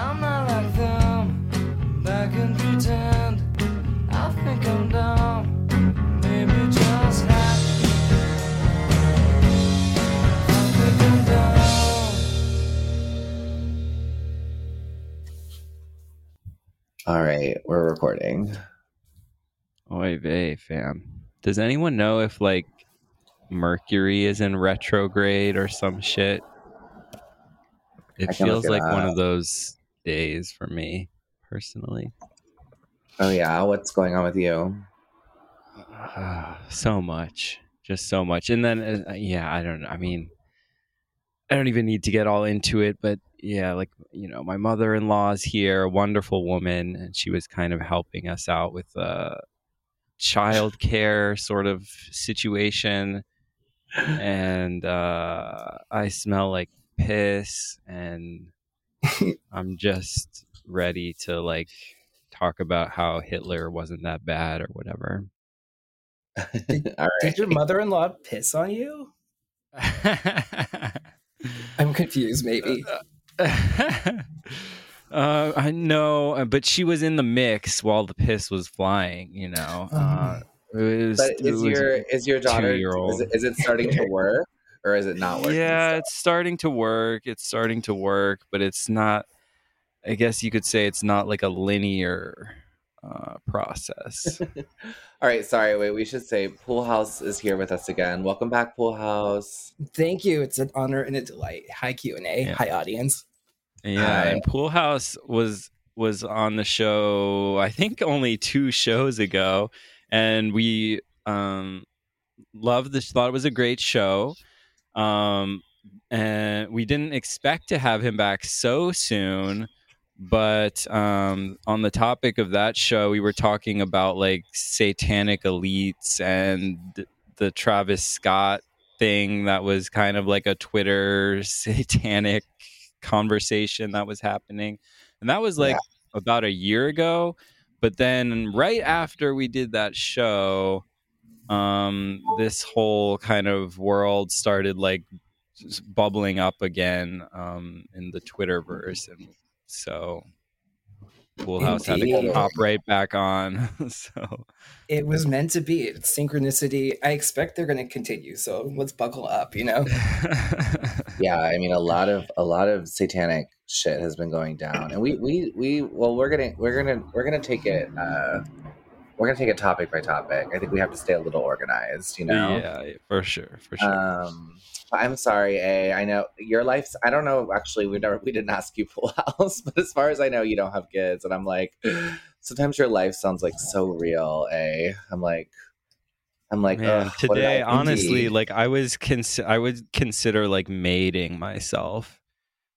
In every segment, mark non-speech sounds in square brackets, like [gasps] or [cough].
I'm not like them. Back and pretend. I think I'm dumb. Maybe just happy. I think I'm dumb. All right, we're recording. Oy vey, fam. Does anyone know if like Mercury is in retrograde or some shit? It I can look feels it like one of those days for me personally. Oh yeah, what's going on with you? [sighs] so much, just so much. And then, uh, yeah, I don't. I mean, I don't even need to get all into it, but yeah, like, you know, my mother in law is here, a wonderful woman, and she was kind of helping us out with a child care sort of situation. [gasps] And uh, I smell like piss, and [laughs] I'm just ready to like talk about how Hitler wasn't that bad or whatever. [laughs] All right. Did your mother-in-law piss on you? [laughs] I'm confused. Maybe. uh, I know, but she was in the mix while the piss was flying. You know, uh, it was, But it is was- your is your daughter two-year-old. is it, is it starting to work or is it not working? yeah, still? it's starting to work. It's starting to work, but it's not. I guess you could say it's not like a linear uh, process. [laughs] All right, sorry. Wait, we should say Poolhouse is here with us again. Welcome back, Poolhouse. Thank you. It's an honor and a delight. Hi Q and A. Yeah. Hi audience. Yeah, Hi. and Poolhouse was was on the show I think only two shows ago, and we um loved this. Thought it was a great show, um, and we didn't expect to have him back so soon. But um, on the topic of that show, we were talking about like satanic elites and the Travis Scott thing that was kind of like a Twitter [laughs] satanic conversation that was happening. And that was like about a year ago. But then right after we did that show, um, this whole kind of world started like bubbling up again um, in the Twitterverse. And so Poolhouse had to pop right back on. [laughs] so It was [laughs] meant to be. It's synchronicity. I expect they're going to continue. So let's buckle up. You know. [laughs] Yeah, I mean a lot of a lot of satanic shit has been going down, and we we we well we're gonna we're gonna we're gonna take it. uh we're gonna take it topic by topic. I think we have to stay a little organized, you know. yeah, for sure, for sure. Um, I'm sorry, A. I know your life's. I don't know. Actually, we never we didn't ask you Pool [laughs] House, but as far as I know, you don't have kids, and I'm like, sometimes your life sounds like so real. A. I'm like, I'm like, Man, ugh, what today, honestly, like I was, cons- I would consider like mating myself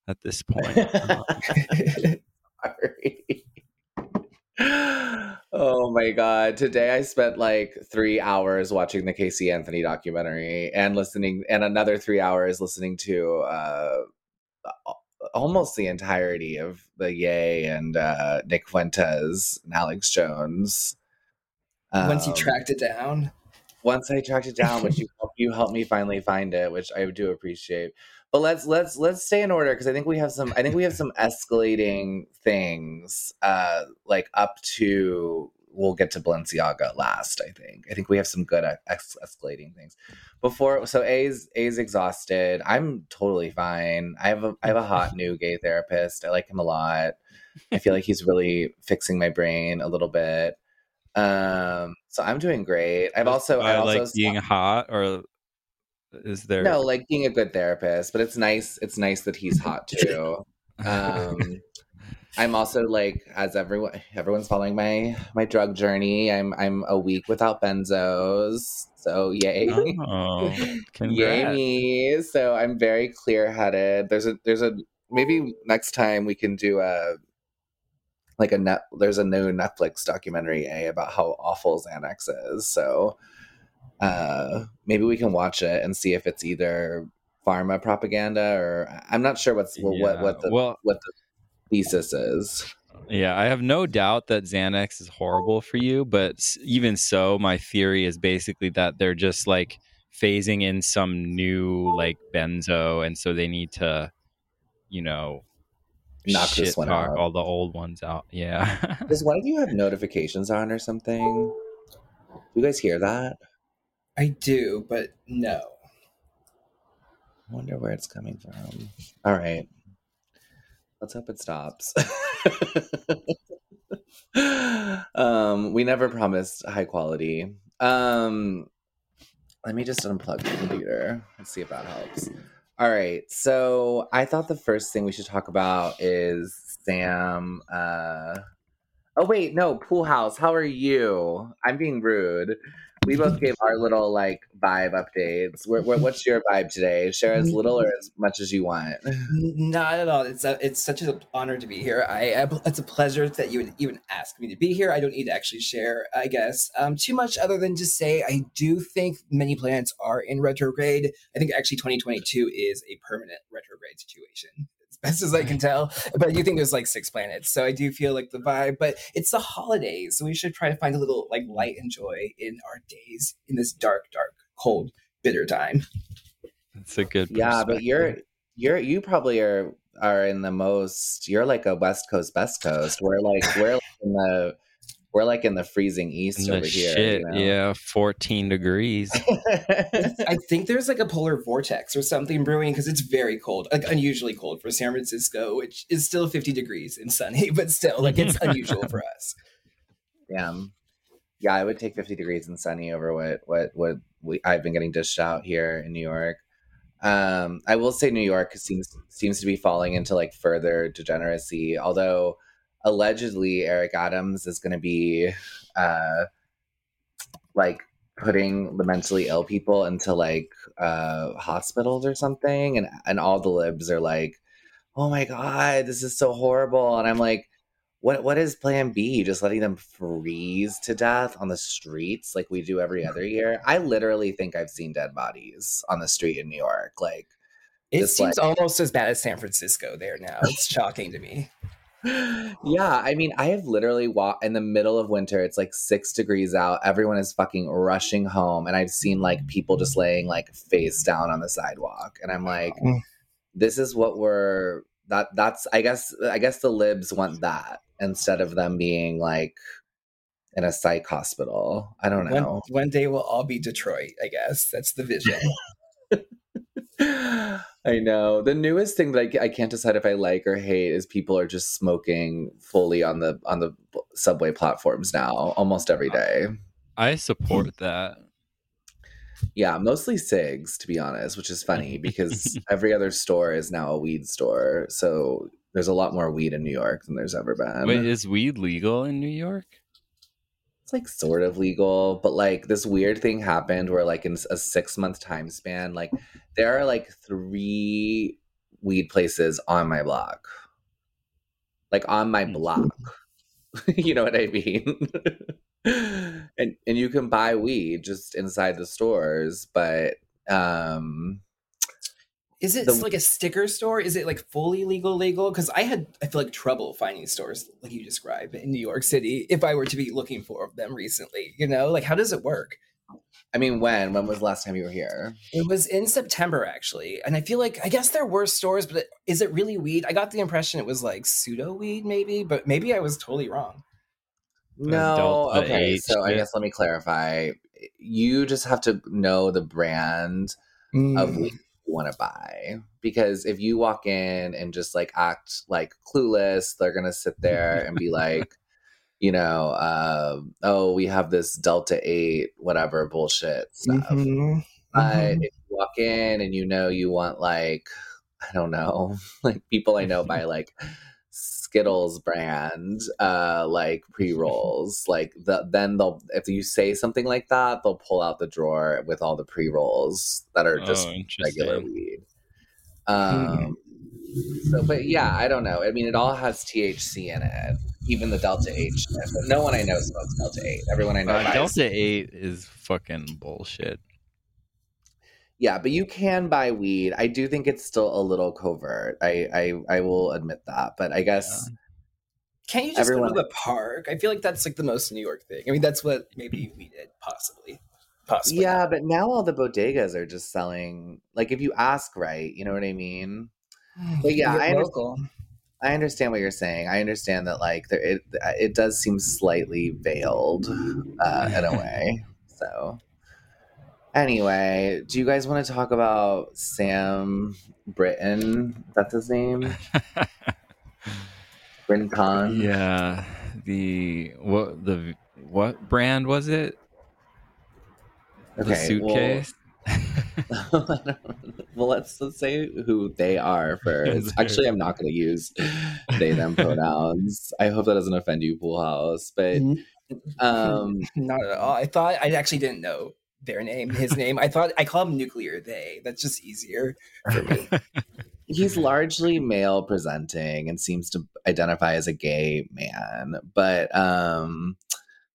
at this point. [laughs] [laughs] Sorry. Oh my god! Today I spent like three hours watching the Casey Anthony documentary and listening, and another three hours listening to uh, almost the entirety of the Ye and uh, Nick Fuentes and Alex Jones. Once you Um, tracked it down. once I tracked it down, which [laughs] you you helped me finally find it, which I do appreciate. But let's let's let's stay in order because I think we have some I think we have some escalating things uh like up to we'll get to Balenciaga last, I think. I think we have some good ex- escalating things. Before so A's A's exhausted. I'm totally fine. I have a I have a hot [laughs] new gay therapist. I like him a lot. I feel like he's really fixing my brain a little bit. Um so I'm doing great. I've also I by, also like being hot, or is there? no, like being a good therapist, but it's nice. It's nice that he's hot [laughs] too. Um, [laughs] I'm also like, as everyone, everyone's following my my drug journey. I'm I'm a week without benzos, so yay, oh, [laughs] yay me. So I'm very clear headed. There's a there's a maybe next time we can do a like a net. There's a new Netflix documentary a about how awful Xanax is. So uh maybe we can watch it and see if it's either pharma propaganda or I'm not sure what's what what, what the well- what the thesis is. Yeah, I have no doubt that Xanax is horrible for you, but even so, my theory is basically that they're just like phasing in some new like benzo, and so they need to, you know, knock shit this one out. all the old ones out. Yeah. [laughs] Does one of you have notifications on or something? You guys hear that? I do, but no. Wonder where it's coming from. All right. Let's hope it stops. [laughs] um, we never promised high quality. Um, let me just unplug the computer. Let's see if that helps. All right. So I thought the first thing we should talk about is Sam. Uh, oh wait, no, Poolhouse. How are you? I'm being rude. We both gave our little like vibe updates. Where, where, what's your vibe today? Share as little or as much as you want. Not at all. It's a, it's such an honor to be here. I, I it's a pleasure that you would even ask me to be here. I don't need to actually share, I guess, um, too much other than just say I do think many planets are in retrograde. I think actually 2022 is a permanent retrograde situation. As best as I can tell, but I do think there's like six planets, so I do feel like the vibe. But it's the holidays, so we should try to find a little like light and joy in our days in this dark, dark, cold, bitter time. That's a good. Yeah, but you're you're you probably are are in the most. You're like a West Coast, West Coast. We're like we're like in the we're like in the freezing east the over here. shit. you know? Yeah, 14 degrees. [laughs] I think there's like a polar vortex or something brewing because it's very cold, like unusually cold for San Francisco, which is still 50 degrees and sunny, [laughs] but still like it's [laughs] unusual for us. Damn. Yeah, I would take 50 degrees and sunny over what what what we I've been getting dished out here in New York. Um, I will say New York seems seems to be falling into like further degeneracy, although allegedly Eric Adams is going to be uh like putting the mentally ill people into like uh hospitals or something and and all the libs are like oh my god this is so horrible and i'm like what what is plan b just letting them freeze to death on the streets like we do every other year i literally think i've seen dead bodies on the street in new york like It seems like- almost as bad as San Francisco there now. It's shocking to me. Yeah, I mean, I have literally walked in the middle of winter. It's like six degrees out. Everyone is fucking rushing home, and I've seen like people just laying like face down on the sidewalk, and I'm like, Mm. this is what we're that. That's I guess I guess the libs want that instead of them being like in a psych hospital. I don't One, know. one day we'll all be Detroit, I guess. That's the vision. [laughs] [laughs] I know. The newest thing that I, I can't decide if I like or hate is people are just smoking fully on the on the subway platforms now, almost every day. I support that. Yeah, mostly cigs, to be honest, which is funny [laughs] because every other store is now a weed store. So there's a lot more weed in New York than there's ever been. Wait, is weed legal in New York? Like sort of legal, but like this weird thing happened where like in a six month time span, like there are like three weed places on my block. Like on my block. [laughs] you know what I mean? [laughs] and and you can buy weed just inside the stores, but um Is it The- like a sticker store? Is it like fully legal legal? Because I had I feel like trouble finding stores like you described in New York City if I were to be looking for them recently. You know, like how does it work? I mean when? When was the last time you were here? It was in September actually, and I feel like I guess there were stores, but is it really weed? I got the impression it was like pseudo weed, maybe, but maybe I was totally wrong. No. Okay, H so I guess let me clarify. You just have to know the brand of Mm. weed you want to buy because if you walk in and just like act like clueless they're gonna sit there and be like [laughs] you know uh, oh we have this delta 8 whatever bullshit stuff Mhm. but Mhm. if you walk in and you know you want like i don't know [laughs] like people i know buy like skittles brand uh like pre-rolls [laughs] like the then they'll if you say something like that they'll pull out the drawer with all the pre-rolls that are just oh, regular weed. Um so but yeah i don't know. I mean it all has thc in it even the delta 8 shit but no one i know smokes delta 8 everyone i know Uh, Delta 8 is fucking bullshit. Yeah, but you can buy weed. I do think it's still a little covert. I I, I will admit that. But I guess Can't you just Everyone- go to the park? I feel like that's like the most New York thing. I mean, that's what maybe we did, possibly. Possibly. yeah, but now all the bodegas are just selling like if you ask right, you know what I mean? But yeah, I understand. I understand what you're saying. I understand that like there it it does seem slightly veiled uh, in a [laughs] way. So anyway, do you guys want to talk about Sam Brinton? That's his name. [laughs] Brinton Khan. yeah, the what the what brand was it? the suitcase. Well, [laughs] well, let's let's say who they are first. [laughs] Actually, I'm not going to use they them pronouns. I hope that doesn't offend you, Poolhouse. But um, Not at all. I thought I actually didn't know their name, his [laughs] name. I thought I call him nuclear they. That's just easier for me. [laughs] he's largely male presenting and seems to identify as a gay man but um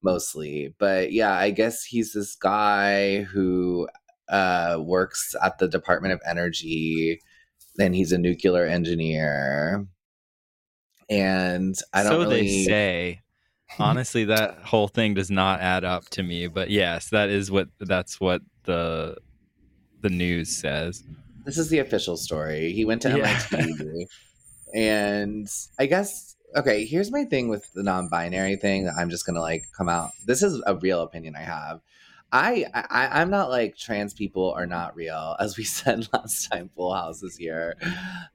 mostly but yeah i guess he's this guy who uh works at the department of energy and he's a nuclear engineer and i don't so really they say. Honestly, that whole thing does not add up to me. But yes, that is what that's what the the news says. this is the official story. He went to Yeah. MIT, and I guess okay. Here's my thing with the non-binary thing. That I'm just gonna like come out. This is a real opinion I have. I, I I'm not like trans people are not real, as we [laughs] said last time. Full House this year.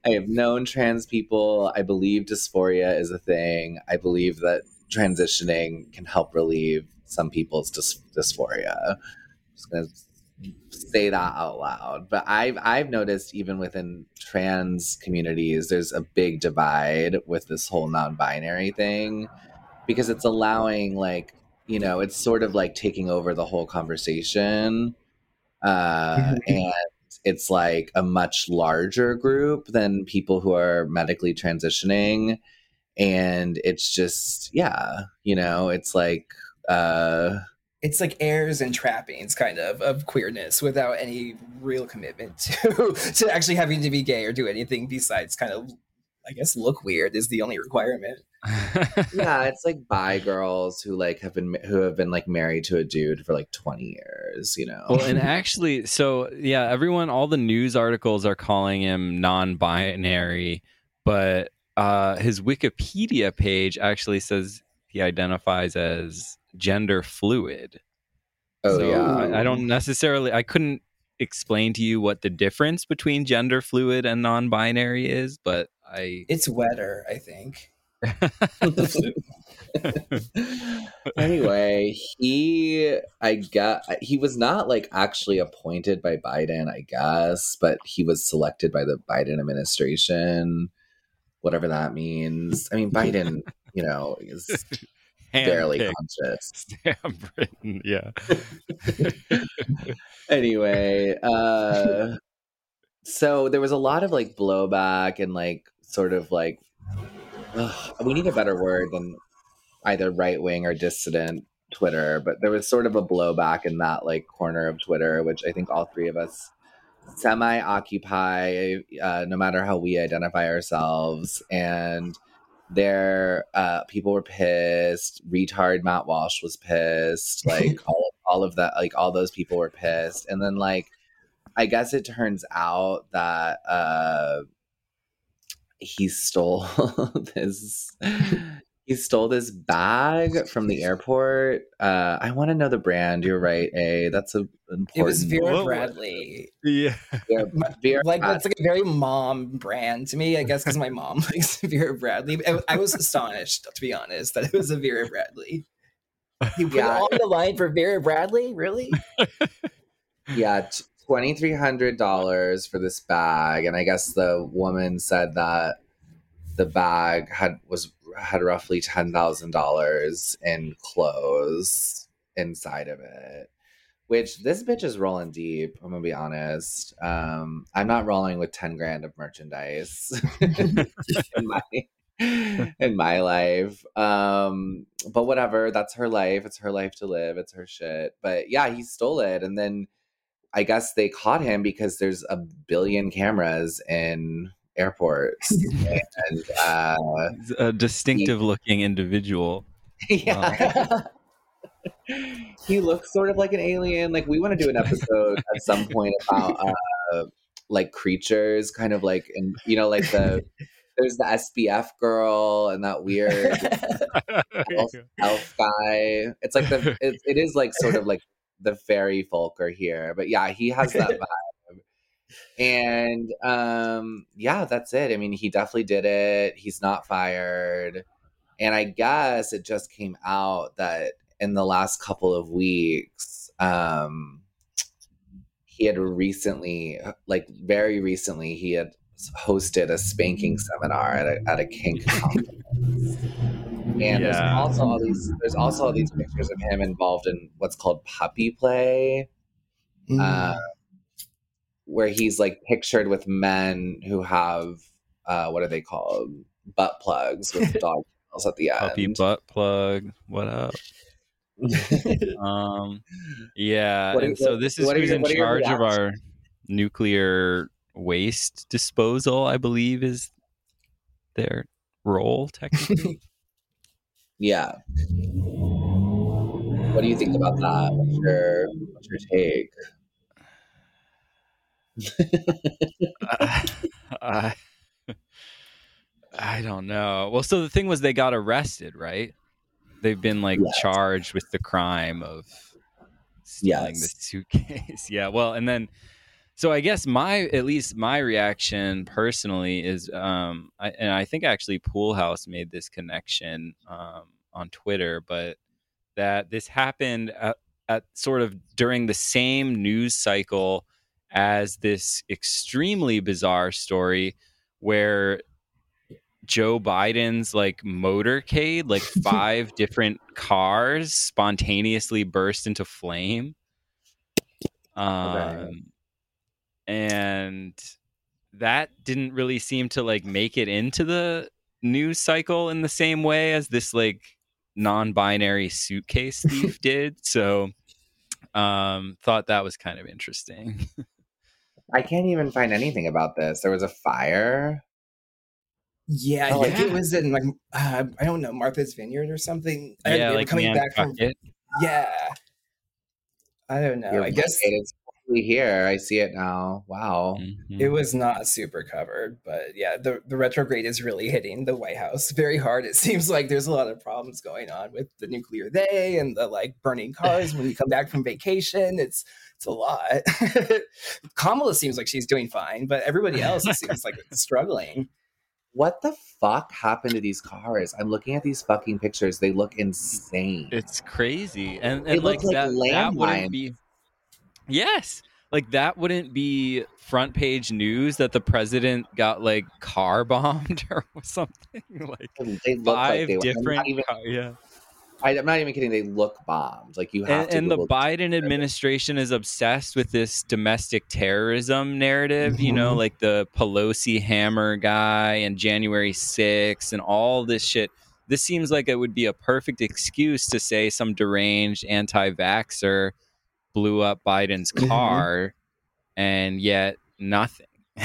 I have known trans people. I believe dysphoria is a thing. I believe that transitioning can help relieve some people's dys- dysphoria. just gonna say that out loud. But I've I've noticed even within trans communities, there's a big divide with this whole non-binary thing because it's allowing like you know it's sort of like taking over the whole conversation, uh, [laughs] and it's like a much larger group than people who are medically transitioning and it's just yeah you know it's like uh It's like airs and trappings, kind of, of queerness without any real commitment [laughs] to to actually having to be gay or do anything besides kind of, I guess, look weird is the only requirement. [laughs] yeah it's like bi girls who like have been who have been like married to a dude for like 20 years you know Well, and actually, so yeah, everyone, all the news articles are calling him non-binary, but uh, his Wikipedia page actually says he identifies as gender fluid. oh So yeah I, I don't necessarily. I couldn't explain to you what the difference between gender fluid and non-binary is, but I. It's wetter, I think. [laughs] [laughs] anyway, he I got he was not like actually appointed by Biden, I guess, but he was selected by the Biden administration, whatever that means. I mean, Biden, you know, is [laughs] barely conscious. [laughs] Yeah. [laughs] anyway, uh so there was a lot of like blowback and like sort of like ugh, we need a better word than either right wing or dissident Twitter, but there was sort of a blowback in that like corner of Twitter, which I think all three of us semi occupy, uh, no matter how we identify ourselves. And there, uh, people were pissed. Retard Matt Walsh was pissed. [laughs] Like all, all of that, like all those people were pissed. And then like, I guess it turns out that uh, he stole [laughs] this [laughs] he stole this bag from the airport. Uh, I want to know the brand. You're right, A. That's a important. It was Vera Whoa. Bradley. Yeah. Vera- [laughs] Vera like Brad- it's like a very mom brand to me, I guess, because my mom [laughs] likes Vera Bradley. I, I was astonished, to be honest, that it was a Vera Bradley. You put Yeah. it on the line for Vera Bradley, really? [laughs] yeah, twenty three hundred dollars for this bag, and I guess the woman said that the bag had was had roughly ten thousand dollars in clothes inside of it. Which this bitch is rolling deep. I'm gonna be honest. Um, I'm not rolling with ten grand of merchandise [laughs] in my in my life. Um, but whatever. That's her life. It's her life to live. It's her shit. But yeah, he stole it, and then I guess they caught him because there's a billion cameras in airports, [laughs] and uh, a distinctive looking individual. yeah. [laughs] he looks sort of like an alien. Like we want to do an episode at some point about uh like creatures, kind of like and you know, like the [laughs] there's the SBF girl and that weird elf, elf guy. It's like the it, it is like sort of like the fairy folk are here, but yeah, he has that vibe. And um, yeah, that's it. I mean, he definitely did it. He's not fired. And I guess it just came out that in the last couple of weeks, um, he had recently, like very recently, he had hosted a spanking seminar at a, at a kink [laughs] conference. And there's also all these there's also all these pictures of him involved in what's called puppy play, Mm. uh, where he's like pictured with men who have uh, what are they called? Butt plugs with [laughs] dog tails at the end. Puppy butt plug. What up? [laughs] Um, yeah, What and so this is who's your- in what are your charge of our nuclear waste disposal. I believe is their role technically. [laughs] yeah. What do you think about that? What's your what's your take? [laughs] I, I don't know. Well, so the thing was, they got arrested, right? They've been like Yes. charged with the crime of stealing the suitcase. [laughs] yeah. Well, and then, so I guess my at least my reaction personally is, um, I, and I think actually Poolhouse made this connection um, on Twitter, but that this happened at, at sort of during the same news cycle as this extremely bizarre story where Joe Biden's like motorcade, like [laughs] five different cars spontaneously burst into flame. Um, and that didn't really seem to like make it into the news cycle in the same way as this like non-binary suitcase thief [laughs] did. So, um, thought that was kind of interesting. [laughs] I can't even find anything about this. There was a fire. yeah, Oh, I think it was in like uh, I don't know Martha's Vineyard or something. Yeah, they were like coming back from Nantucket. yeah. I don't know. You're I guess right, It's totally here. I see it now. Wow. Mhm. It was not super covered, but yeah, the, the retrograde is really hitting the White House very hard. It [laughs] seems like there's a lot of problems going on with the nuclear they and the like burning cars when you come back from vacation. It's it's a lot. [laughs] Kamala seems like she's doing fine, but everybody else [laughs] seems like struggling. What the fuck happened to these cars? I'm looking at these fucking pictures. They look insane. It's crazy, and, They and look like, like that, that wouldn't be. Yes, like that wouldn't be front page news that the president got like car bombed [laughs] or something. Like they look like five they were. Different, not even, car- yeah. I, am not even kidding. They look bombed. Like you have And, to. and the Google- Biden administration is obsessed with this domestic terrorism narrative. You know, Mhm. like the Pelosi hammer guy and January 6 and all this shit. This seems like it would be a perfect excuse to say some deranged anti-vaxer blew up Biden's Mhm. car, and yet nothing. [laughs]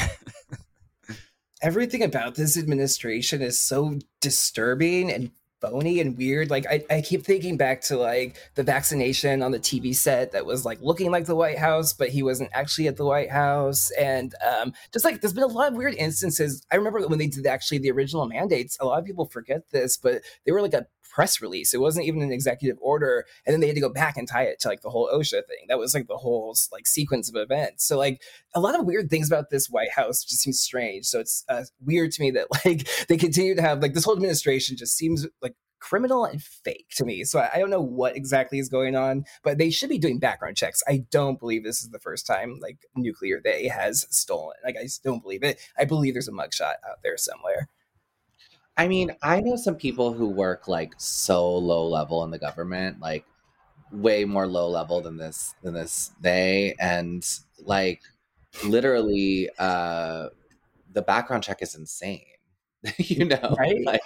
Everything about this administration is so disturbing and phony and weird. Like I, I keep thinking back to like the vaccination on the TV set that was like looking like the White House, but he wasn't actually at the White House. And um, just like there's been a lot of weird instances. I remember when they did actually the original mandates. A lot of people forget this, but they were like a press release. It wasn't even an executive order, and then they had to go back and tie it to like the whole OSHA thing. That was like the whole like sequence of events. So like a lot of weird things about this White House just seems strange. So it's uh, weird to me that [laughs] like they continue to have like this whole administration just seems like criminal and fake to me. So I, don't know what exactly is going on, but they should be doing background checks. I don't believe this is the first time like nuclear they has stolen. Like I just don't believe it. I believe there's a mugshot out there somewhere. I mean, I know some people who work like so low level in the government, like way more low level than this than this they and like literally uh the background check is insane. [laughs] you know, Right. [laughs] like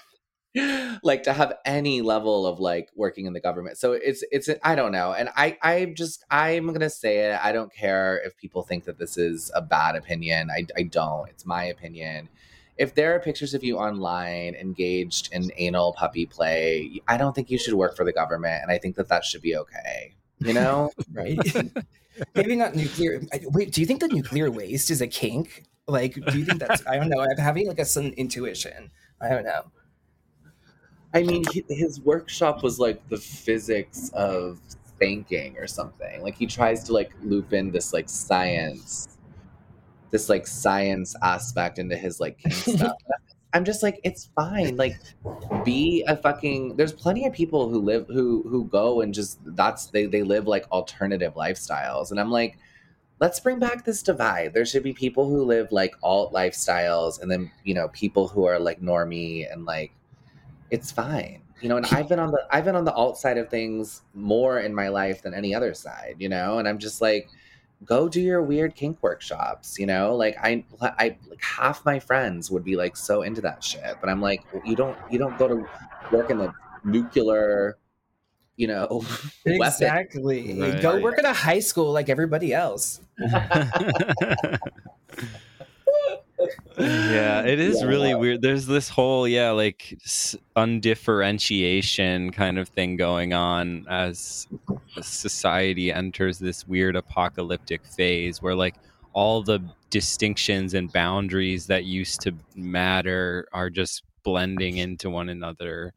like to have any level of like working in the government. So it's it's I don't know. And I I just I'm going to say it. I don't care if people think that this is a bad opinion. I I don't. It's my opinion if there are pictures of you online engaged in anal puppy play, I don't think you should work for the government, and I think that that should be okay. You know, [laughs] Right. [laughs] Maybe not nuclear. Wait, do you think the nuclear waste is a kink? Like, do you think that's? I don't know. I'm having like a sudden intuition. I don't know. I mean, his workshop was like the physics of thinking or something. Like he tries to like loop in this like science, this like science aspect into his like [laughs] stuff. I'm just like, it's fine. Like, be a fucking. There's plenty of people who live who who go and just that's they they live like alternative lifestyles, and I'm like. Let's bring back this divide. There should be people who live like alt lifestyles, and then you know people who are like normie and like it's fine you know and i've been on the i've been on the alt side of things more in my life than any other side you know and i'm just like go do your weird kink workshops you know like i i like half my friends would be like so into that shit but i'm like you don't you don't go to work in the nuclear you know [laughs] Exactly. Right. Go work at a high school like everybody else. [laughs] [laughs] yeah, it is Yeah. really weird. There's this whole yeah, like undifferentiation kind of thing going on as society enters this weird apocalyptic phase where like all the distinctions and boundaries that used to matter are just blending into one another.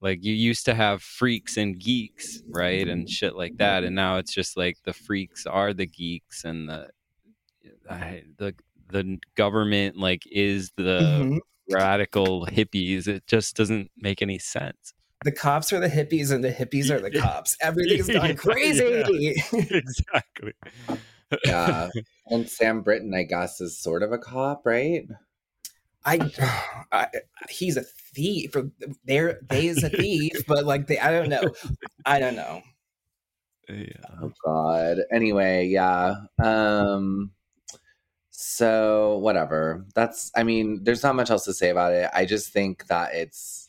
Like you used to have freaks and geeks, right? And shit like that. And now it's just like the freaks are the geeks and the I, the the government like is the Mhm. radical hippies. It just doesn't make any sense. The cops are the hippies and the hippies are the cops. Everything's [laughs] Yeah, gone crazy. [laughs] exactly. yeah [laughs] and sam brinton i guess is sort of a cop right I, [sighs] I he's a thief. There, they is a thief, but like they, I don't know. I don't know. Yeah. Oh God. Anyway, yeah. Um so whatever. That's I mean, there's not much else to say about it. I just think that it's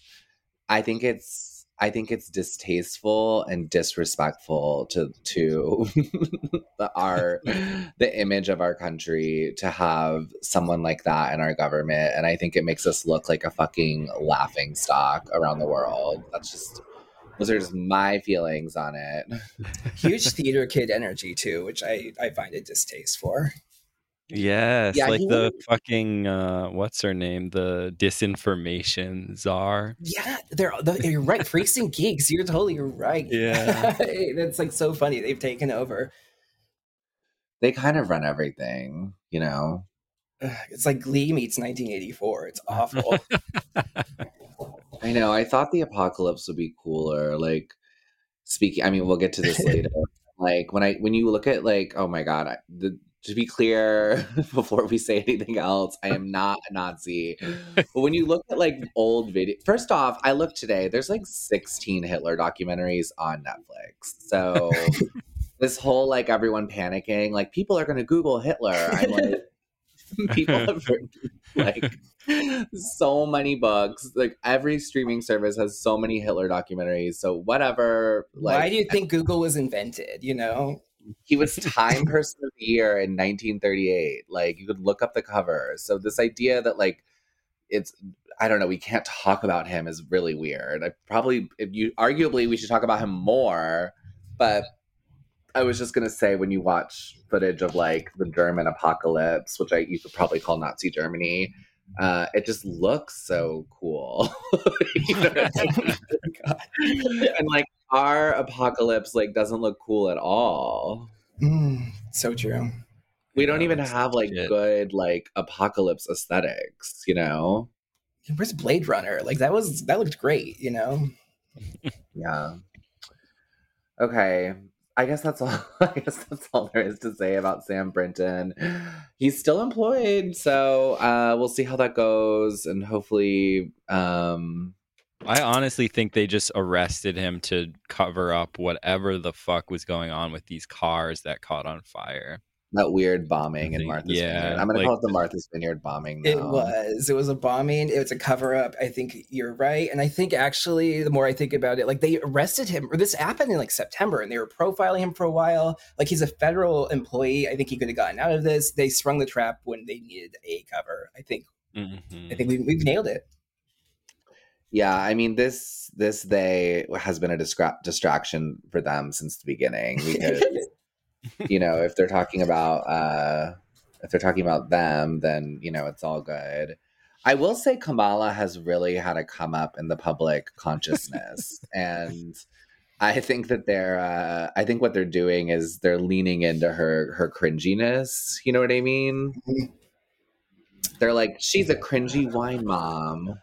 I think it's I think it's distasteful and disrespectful to to [laughs] the our [laughs] the image of our country to have someone like that in our government and I think it makes us look like a fucking laughing stock around the world. That's just those are just my feelings on it. [laughs] Huge theater kid energy too, which I I find it distaste for. Yes, Yeah, like he the fucking uh what's her name? The disinformation czar. Yeah, they're, they're you're right. Freaks and geeks. You're totally right. Yeah. [laughs] that's like so funny. They've taken over. they kind of run everything, you know. It's like Glee meets 1984. It's awful. [laughs] I know. I thought the apocalypse would be cooler. Like speaking, I mean, we'll get to this later. [laughs] like when I when you look at like, oh my god, I, the, to be clear [laughs] before we say anything else, I am not a Nazi. [laughs] But when you look at like old video, first off, I look today. There's like 16 Hitler documentaries on Netflix. So [laughs] this whole like everyone panicking, like people are going to Google Hitler. I'm like, people have written like so many books. Like every streaming service has so many Hitler documentaries. So whatever. Like Why do you think Google was invented? You know, he was Time Person of the Year in 1938. Like you could look up the cover. So this idea that like it's I don't know, we can't talk about him is really weird. I probably if you arguably we should talk about him more, but I was just gonna say when you watch footage of like the German apocalypse, which I you could probably call Nazi Germany, uh, it just looks so cool. [laughs] You know I mean? [laughs] and like our apocalypse like doesn't look cool at all. Mm, so true. We don't Yeah, even have like legit. good like apocalypse aesthetics, you know? Where's Blade Runner? Like that was that looked great. You know. [laughs] Yeah. Okay. I guess that's all [laughs] I guess that's all there is to say about Sam Brinton. He's still employed, so uh we'll see how that goes and hopefully um I honestly think they just arrested him to cover up whatever the fuck was going on with these cars that caught on fire. that weird bombing in Martha's yeah, Vineyard. I'm gonna like- call it the Martha's Vineyard bombing now. It was. It was a bombing. It was a cover up. I think you're right. And I think actually, the more I think about it, like they arrested him, or this happened in like September, and they were profiling him for a while. Like he's a federal employee. I think he could have gotten out of this. They sprung the trap when they needed a cover. I think. Mhm. I think we, we've nailed it. Yeah, I mean this this they has been a distra- distraction for them since the beginning because [laughs] you know if they're talking about uh if they're talking about them, then you know it's all good. I will say Kamala has really had a come up in the public consciousness, [laughs] and I think that they're. Uh, I think what they're doing is they're leaning into her her cringiness. You know what I mean? They're like, she's a cringy wine mom.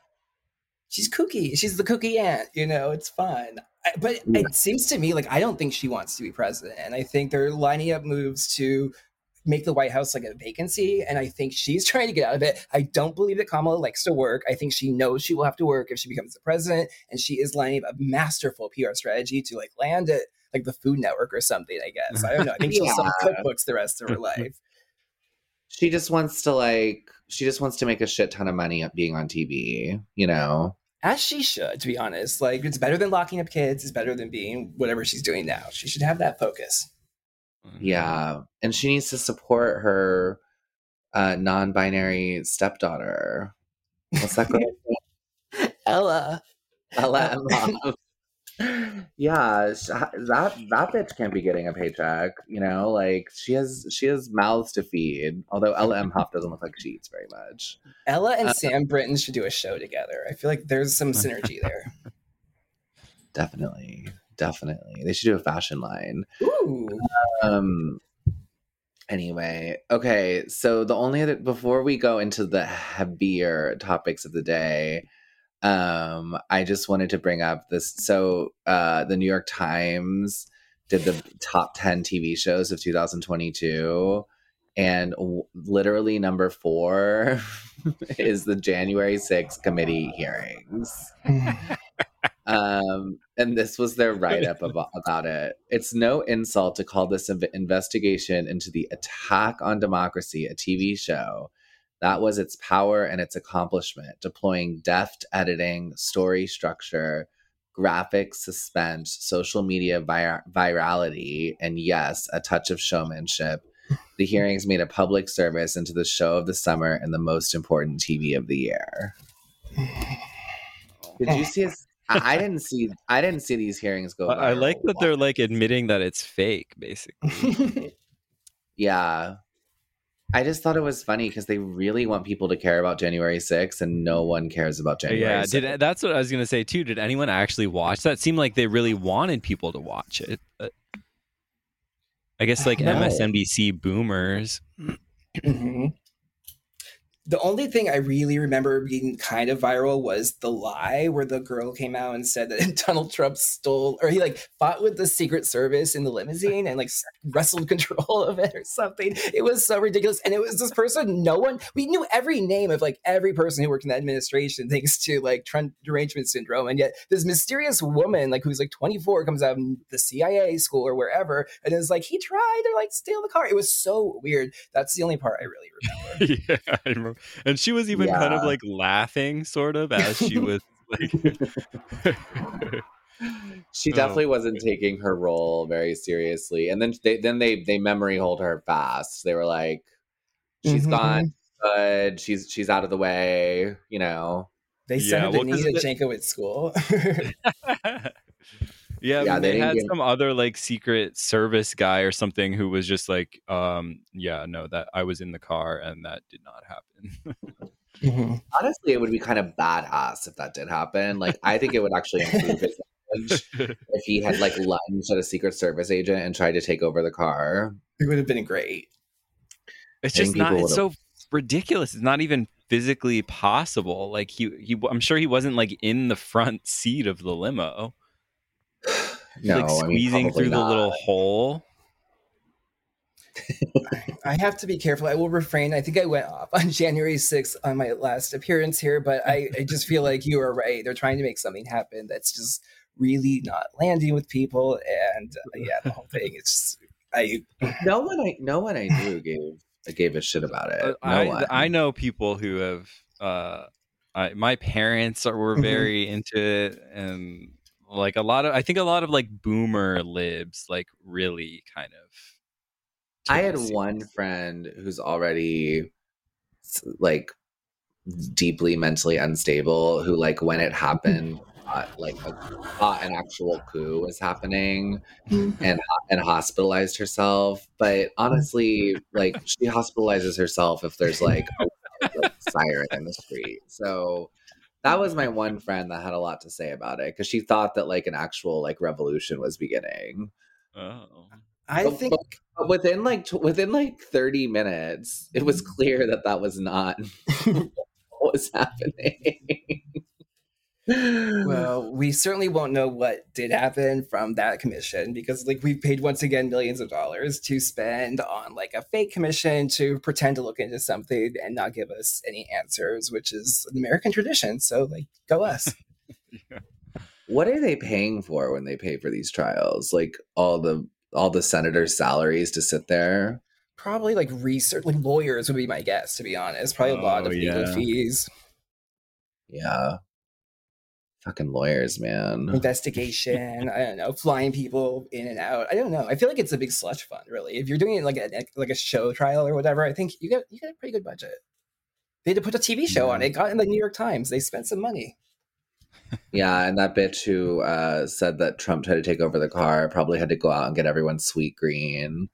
She's kooky. She's the kooky aunt. You know, it's fun. I- But Yeah. it seems to me like I don't think she wants to be president. And I think they're lining up moves to make the White House like a vacancy. And I think she's [laughs] trying to get out of it. I don't believe that Kamala likes to work. I think she knows she will have to work if she becomes the president. And she is lining up a masterful PR strategy to like land it like the Food Network or something, I guess. I don't know. I think she'll sell [laughs] cookbooks the rest of her life. She just wants to like. She just wants to make a shit ton of money being on TV. You know. As she should, to be honest. Like it's better than locking up kids, it's better than being whatever she's doing now. She should have that focus. Yeah, and she needs to support her uh, non-binary stepdaughter. What's that girl? [laughs] Ella. Ella Emhoff. [laughs] yeah, that that bitch can't be getting a paycheck. You know, like she has she has mouths to feed. Although Ella Emhoff doesn't look like she eats very much. Ella and Uh, Sam Brinton should do a show together. I feel like there's some synergy there. [laughs] Definitely, definitely, they should do a fashion line. Ooh. Um. Anyway, okay. So the only other before we go into the heavier topics of the day, um, I just wanted to bring up this. So, uh, the New York Times did the top ten TV shows of 2022, and w- literally number four [laughs] is the January 6th committee hearings [laughs] um, and this was their write up about, about it. It's no insult to call this an investigation into the attack on democracy a TV show. That was its power and its accomplishment, deploying deft editing, story structure, graphic suspense, social media vir- virality, and yes, a touch of showmanship. The hearings made a public service into the show of the summer and the most important TV of the year. Did you see? His, I didn't see. I didn't see these hearings go. I, I like that they're like admitting that it's fake, basically. [laughs] Yeah, I just thought it was funny because they really want people to care about January 6th, and no one cares about January. yeah, 6th. did that's what I was gonna say too. Did anyone actually watch that? Seemed like they really wanted people to watch it. But I guess like No. MSNBC boomers. Mhm. The only thing I really remember being kind of viral was the lie where the girl came out and said that [laughs] Donald Trump stole or he like fought with the Secret Service in the limousine and like [laughs] wrestled control of it or something. It was so ridiculous. And it was this person, no one, we knew every name of like every person who worked in the administration thanks to like Trump derangement syndrome. And yet this mysterious woman, like who's like 24, comes out of the CIA school or wherever and is like, he tried to like steal the car. It was so weird. That's the only part I really remember. [laughs] yeah, I remember. And she was even kind of like laughing, sort of, as she [laughs] was like. [laughs] she Oh. definitely wasn't taking her role very seriously. And then they then they they memory hold her fast. They were like, "She's Mhm. gone, good. She's she's out of the way." You know. They Yeah, sent her to well, 'cause Nina it- Jankowicz school. [laughs] yeah, Yeah, I mean, they they had give- some other like secret service guy or something who was just like, um, yeah, no, that I was in the car and that did not happen. Mhm. [laughs] Honestly, it would be kind of badass if that did happen. Like, I think it would actually improve his image [laughs] if he had like lunged at a Secret Service agent and tried to take over the car. It would have been great. It's I just not. It's so ridiculous. It's not even physically possible. Like he, he, I'm sure he wasn't like in the front seat of the limo, No, like I mean, squeezing probably through the little hole. [laughs] I have to be careful. I will refrain. I think I went off on January 6th on my last appearance here, but I, I just feel like you are right. They're trying to make something happen that's just really not landing with people. And uh, yeah, the whole thing, it's just, I, [laughs] No one I no one I knew gave gave a shit about it. No Uh, I, one. I know people who have. Uh, I, my parents are, were Mhm. very into it, and like a lot of, I think a lot of like boomer libs, like really kind of. I had one friend who's already like deeply mentally unstable who like when it mm-hmm. happened thought like a, thought an actual coup was happening mm-hmm. and and hospitalized herself. But mm-hmm. honestly, like she hospitalizes herself if there's like a like, [laughs] siren in the street. So that was my one friend that had a lot to say about it because she thought that like an actual like revolution was beginning. Oh. I But- think But within like tw- within like 30 minutes, it was mm-hmm. clear that that was not [laughs] what was happening. Well, we certainly won't know what did happen from that commission because like we paid once again millions of dollars to spend on like a fake commission to pretend to look into something and not give us any answers, which is an American tradition. So like go us. [laughs] what are they paying for when they pay for these trials? Like all the all the senators' salaries to sit there. Probably like research like lawyers would be my guess, to be honest. Probably a lot Oh, of legal yeah. fees, Yeah. Fucking lawyers, man. [laughs] investigation, I don't know, flying people in and out. I don't know. I feel like it's a big slush fund, really. If you're doing it like a like a show trial or whatever, I think you get you get a pretty good budget. They had to put a TV show on it. Got in the New York Times. They spent some money. Yeah, and that bitch who uh, said that Trump tried to take over the car probably had to go out and get everyone Sweetgreen.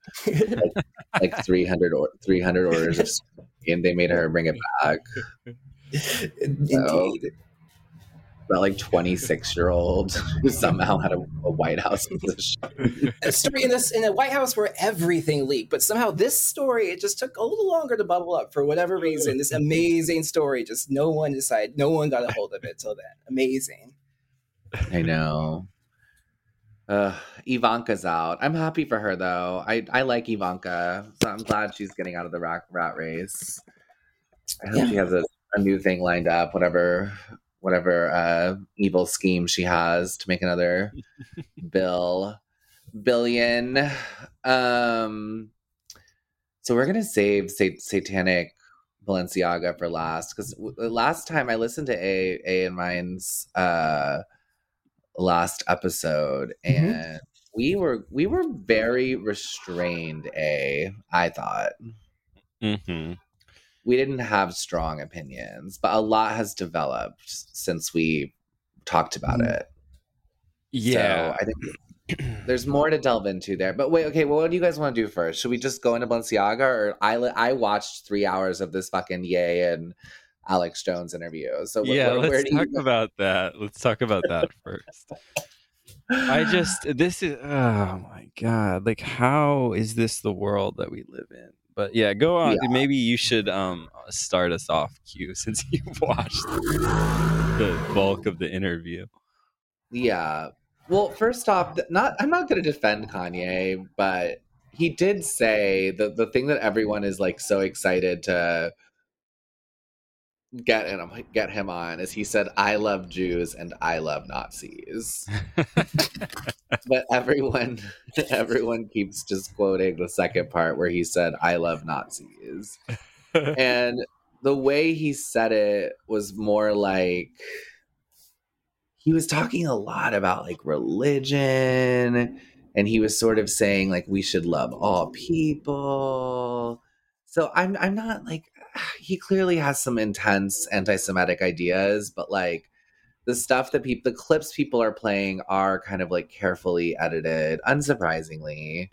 Like [laughs] 300, or, 300 orders of sweet green. They made her bring it back. [laughs] Indeed. That like 26 year old who somehow had a, a White House position. [laughs] a story in this in a White House where everything leaked, but somehow this story it just took a little longer to bubble up for whatever reason. This amazing story, just no one decided, no one got a hold of it till then. Amazing. I know. Uh, Ivanka's out. I'm happy for her though. I, I like Ivanka, so I'm glad she's getting out of the rat, rat race. I hope Yeah. she has a, a new thing lined up, whatever whatever uh, evil scheme she has to make another [laughs] bill billion. Um, so we're gonna save sat- satanic Balenciaga for last because last time I listened to a a and mine's uh last episode Mhm. and we were we were very restrained a i thought Mm hmm we didn't have strong opinions but a lot has developed since we talked about Mhm. it Yeah. so i think [clears throat] there's more to delve into there but wait okay well what do you guys want to do first should we just go into balenciaga or i i watched three hours of this fucking Ye and alex jones interview so wh- yeah, where, where let's do you talk about that. Let's talk about that [laughs] first. I just this is oh my god, like how is this the world that we live in? But yeah, go on. Yeah. Maybe you should um start us off, [laughs] Q, since you've watched the bulk of the interview. Yeah. Well, first off, not I'm not going to defend Kanye, but he did say the the thing that everyone is like so excited to get him get him on is he said I love Jews and I love Nazis. [laughs] but everyone [laughs] everyone keeps just quoting the second part where he said I love Nazis. and the way he said it was more like he was talking a lot about like religion and he was sort of saying like we should love all people so i'm i'm not like he clearly has some intense anti-semitic ideas but like the stuff that people the clips people are playing are kind of like carefully edited unsurprisingly.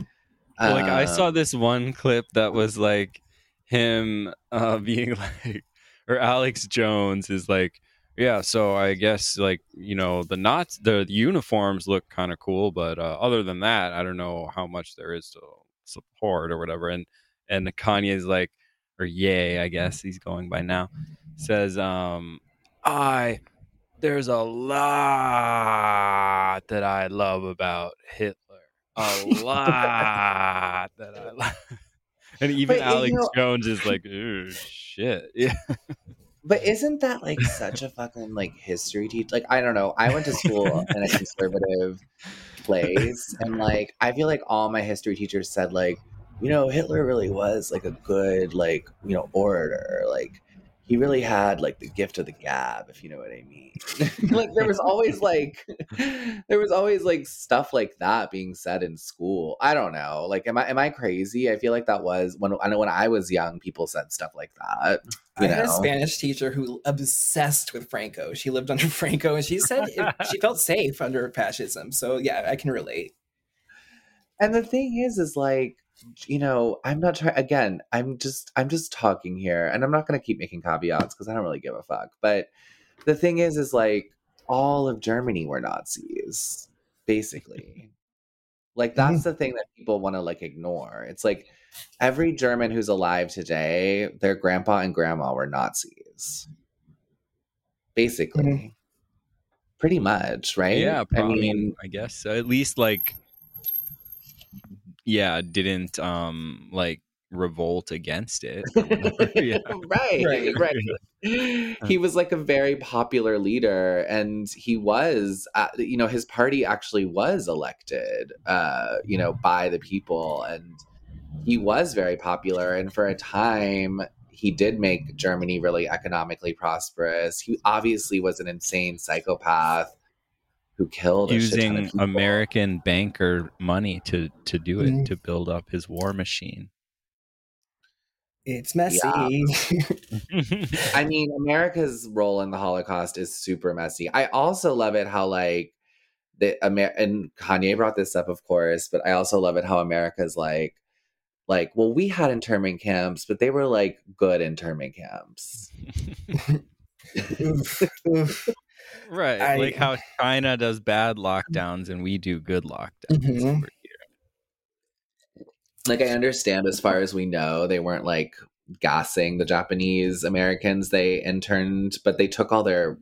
Well, like I Um, saw this one clip that was like him uh [laughs] being like or Alex Jones is like yeah so I guess like you know the knots the uniforms look kind of cool but uh, other than that I don't know how much there is to support or whatever. And and Kanye's like or Ye I guess he's going by now says um I there's a lot that I love about Hitler a [laughs] lot that I love. [laughs] And even But, you Alex know- Jones is like, "Ooh, shit. [laughs] Yeah. But isn't that like such a fucking like history teach? Like I don't know. I went to school in a conservative place, and like I feel like all my history teachers said like, you know, Hitler really was like a good like you know orator. Like he really had like the gift of the gab, if you know what I mean. [laughs] like there was always like [laughs] there was always like stuff like that being said in school. I don't know. Like am I am I crazy? I feel like that was when I know when I was young, people said stuff like that. I You had a? Spanish teacher who obsessed with Franco. She lived under [laughs] Franco, and she said it, she felt safe under fascism. So yeah, I can relate. And the thing is, is like, you know, I'm not trying again, I'm just I'm just talking here and I'm not gonna keep making caveats because I don't really give a fuck. But the thing is, is like all of Germany were Nazis, basically. Like that's mm-hmm. the thing that people want to like ignore. It's like every German who's alive today, their grandpa and grandma were Nazis. Mm-hmm. Basically. Pretty much, right? Yeah, I pro- I mean, mean, I guess so. At least like, yeah, didn't um like revolt against it. [laughs] [laughs] yeah. right, Right. right. [laughs] He was like a very popular leader, and he was, uh, you know, his party actually was elected, uh, you know, by the people, and he was very popular. And for a time, he did make Germany really economically prosperous. He obviously was an insane psychopath who killed a ton of Using. American banker money to to do it Mhm. to build up his war machine. It's messy. [laughs] I mean, America's role in the Holocaust is super messy. I also love it how like the Amer- and Kanye brought this up, of course, but I also love it how America's like, like, well, we had internment camps, but they were like good internment camps. [laughs] Oof, oof. Right, I- like how China does bad lockdowns and we do good lockdowns. Mhm. Like, I understand as far as we know, they weren't like gassing the Japanese Americans they interned, but they took all their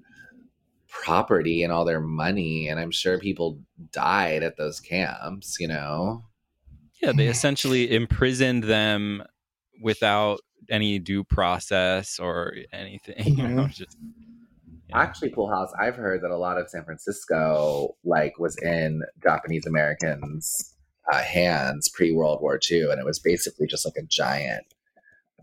property and all their money, and I'm sure people died at those camps. You know. Yeah, they [laughs] essentially imprisoned them without any due process or anything. [laughs] You know, just yeah. Actually, Poolhouse, I've heard that a lot of San Francisco like was in Japanese Americans' uh, hands pre World War II, and it was basically just like a giant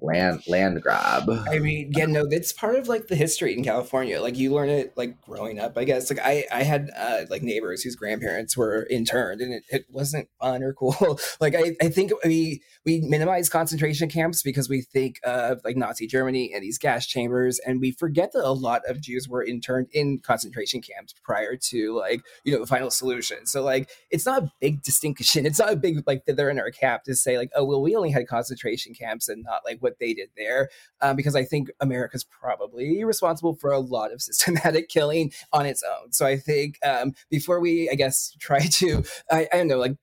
land land grab. I mean, yeah, no, that's part of like the history in California. Like you learn it like growing up, I guess. Like I, I had uh, like neighbors whose grandparents were interned, and it, it wasn't fun or cool. [laughs] like I, I think we we minimize concentration camps because we think of like Nazi Germany and these gas chambers, and we forget that a lot of Jews were interned in concentration camps prior to like you know the final solution. So like it's not a big distinction. It's not a big like that they're in our cap to say like oh well we only had concentration camps and not like what they did there um, because I think America's probably responsible for a lot of [laughs] systematic killing on its own. So I think um, before we, I guess, [laughs] try to, I, I don't know, like.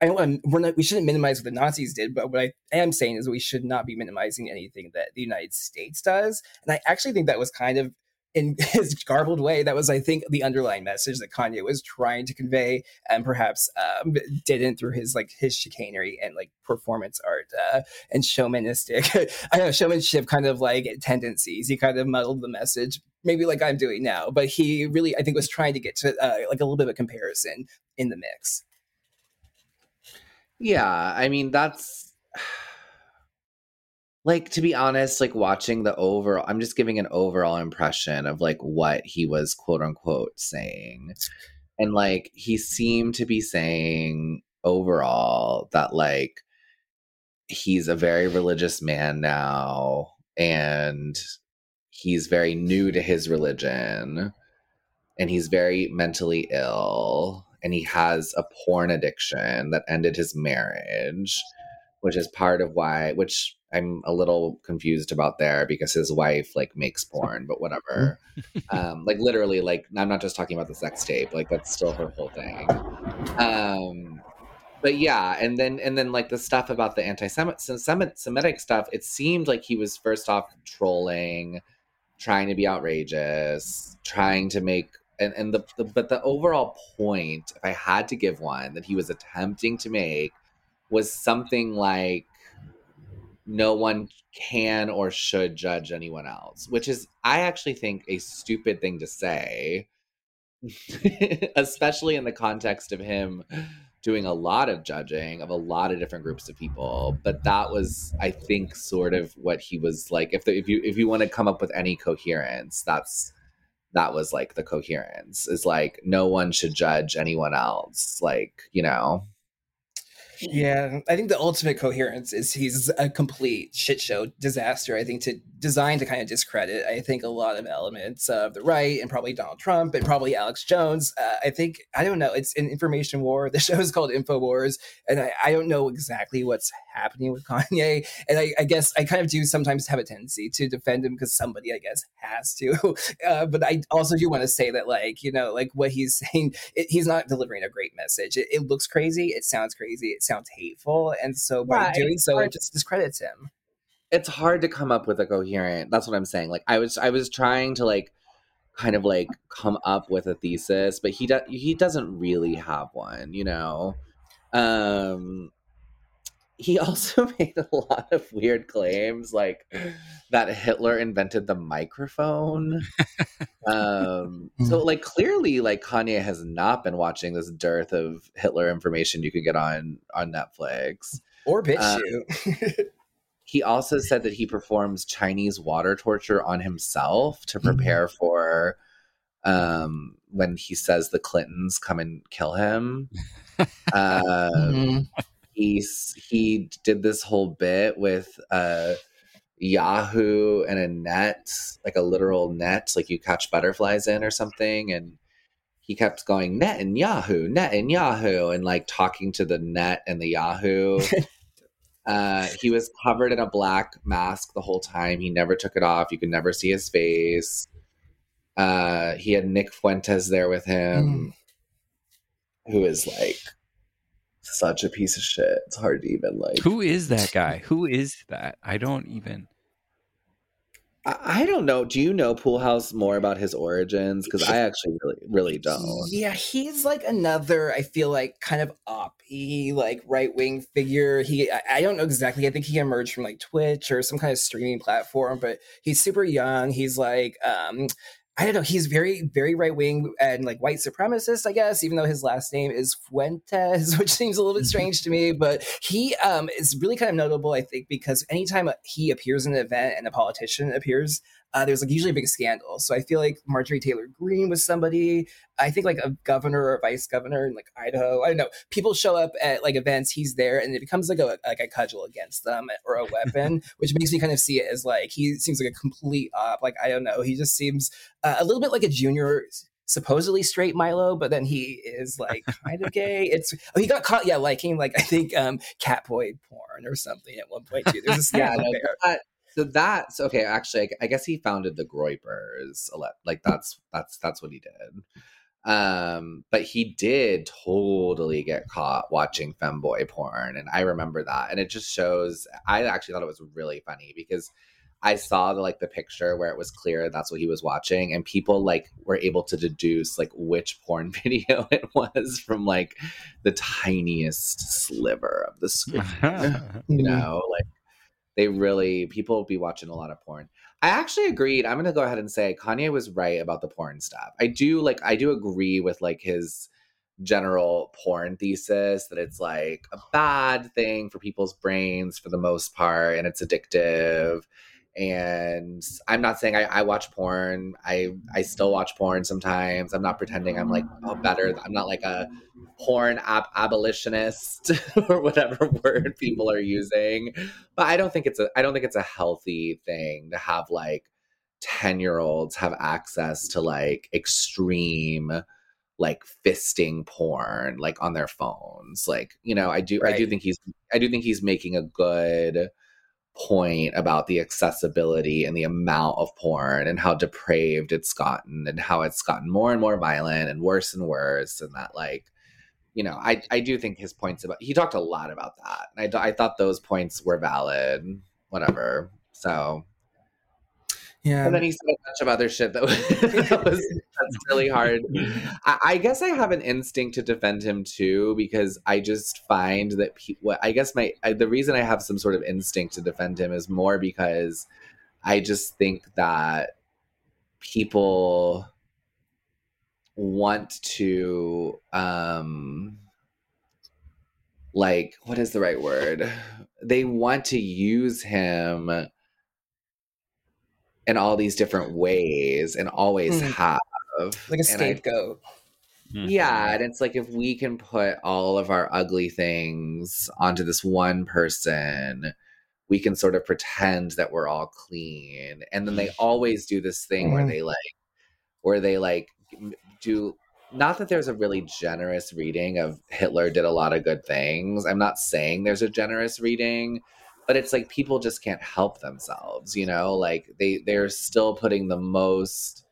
I don't we're not, we shouldn't minimize what the Nazis did, but what I am saying is we should not be minimizing anything that the United States does. And I actually think that was kind of in [laughs] his garbled way. That was, I think, the underlying message that Kanye was trying to convey, and perhaps um, didn't through his like his chicanery and like performance art. Uh, and showmanistic, [laughs] I don't know showmanship kind of like tendencies. He kind of muddled the message, maybe like I'm doing now, but he really, I think, was trying to get to uh, like a little bit of a comparison in the mix. Yeah, I mean that's like to be honest, like watching the overall I'm just giving an overall impression of like what he was quote unquote saying. And like he seemed to be saying overall that like he's a very religious man now and he's very new to his religion and he's very mentally ill and he has a porn addiction that ended his marriage which is part of why which i'm a little confused about there because his wife like makes porn but whatever. [laughs] Um like literally like i'm not just talking about the sex tape like that's still her whole thing. Um but yeah and then and then like the stuff about the anti-semitic stuff it seemed like he was first off trolling trying to be outrageous trying to make and, and the, the but the overall point if i had to give one that he was attempting to make was something like no one can or should judge anyone else which is i actually think a stupid thing to say [laughs] especially in the context of him doing a lot of judging of a lot of different groups of people. But that was i think sort of what he was like. If the, if you if you want to come up with any coherence that's that was like the coherence is like no one should judge anyone else like you know Yeah, I think the ultimate coherence is he's a complete shit show disaster. I think to design to kind of discredit. I think a lot of elements of the right and probably Donald Trump and probably Alex Jones. Uh, I think I don't know. It's an information war. [laughs] The show is called Infowars, and I, I don't know exactly what's happening with Kanye. And I, I guess I kind of do sometimes have a tendency to defend him because somebody, I guess, has to. [laughs] Uh, but I also do want to say that, like you know, like what he's saying, it, he's not delivering a great message. It, it looks crazy. It sounds crazy. It sounds hateful, and so by Right. doing so, it just discredits him. it's hard to come up with a coherent that's what i'm saying like i was i was trying to like kind of like come up with a thesis but he does he doesn't really have one you know um he [laughs] also made a lot of weird claims like that hitler invented the microphone. Um so like clearly like kanye has not been watching this dearth of hitler information you could get on on netflix. Or BitChute. [laughs] he also said that he performs Chinese water torture on himself to prepare for um, when he says the Clintons come and kill him. uh, [laughs] He's he did this whole bit with uh, Yahoo and a net, like a literal net, like you catch butterflies in or something, and he kept going net and Yahoo, net and Yahoo, and like talking to the net and the Yahoo. [laughs] uh, he was covered in a black mask the whole time. He never took it off. You could never see his face. Uh, he had Nick Fuentes there with him, who is like such a piece of shit. It's hard to even like. Who is that guy? Who is that? I don't even. I, I don't know. Do you know Poolhouse more about his origins? Because I actually really, really don't. Yeah, he's like another. I feel like kind of oppy, like right wing figure. He, I, I don't know exactly. I think he emerged from like Twitch or some kind of streaming platform, but he's super young. He's like, um, I don't know. He's very, very right wing and like white supremacist, I guess. Even though his last name is Fuentes, [laughs] which seems a little bit strange to me, but he um is really kind of notable, I think, because anytime he appears in an event and a politician appears, uh, there's like usually a big scandal. So I feel like Marjorie Taylor Greene was somebody. I think like a governor or a vice governor in like Idaho. I don't know. People show up at like events. He's there, and it becomes like a like a cudgel against them or a weapon, [laughs] which makes me kind of see it as like he seems like a complete op. Like I don't know. He just seems uh, a little bit like a junior. Supposedly straight Milo, but then he is like kind of gay. [laughs] It's oh, he got caught, yeah, liking like I think um catboy porn or something at one point too. There's a [laughs] Yeah, scandal no, there. that, so that's okay. Actually, I, I guess he founded the Groypers. Like that's that's that's what he did. Um, but he did totally get caught watching femboy porn, and I remember that. And it just shows. I actually thought it was really funny because I saw the like the picture where it was clear that's what he was watching, and people like were able to deduce like which porn [laughs] video it was from like the tiniest sliver of the screen [laughs] you know like they really people be watching a lot of porn. I actually agreed i'm gonna go ahead and say kanye was right about the porn stuff. I do like i do agree with like his general porn thesis that it's like a bad thing for people's brains for the most part and it's addictive and i'm not saying I, I watch porn. I i still watch porn sometimes. I'm not pretending i'm like oh better i'm not like a porn ab- abolitionist [laughs] or whatever word people are using. But i don't think it's a i don't think it's a healthy thing to have like 10 year olds have access to like extreme like fisting porn like on their phones. Like you know i do i do think he's i do think he's making a good point about the accessibility and the amount of porn and how depraved it's gotten and how it's gotten more and more violent and worse and worse and that like you know i i do think his points about he talked a lot about that. And i, I thought those points were valid whatever. So Yeah. and then he said a bunch of other shit that was, [laughs] that was that's really hard. I, I guess I have an instinct to defend him too because I just find that people. I guess my I, the reason I have some sort of instinct to defend him is more because I just think that people want to um like what is the right word? They want to use him in all these different ways and always Mm. have. like a And I scapegoat. Mhm. yeah, and it's like if we can put all of our ugly things onto this one person, we can sort of pretend that we're all clean. And then they always do this thing where Mhm. they like where they like do not that there's a really generous reading of Hitler did a lot of good things. I'm not saying there's a generous reading, but it's like people just can't help themselves, you know? Like they they're still putting the most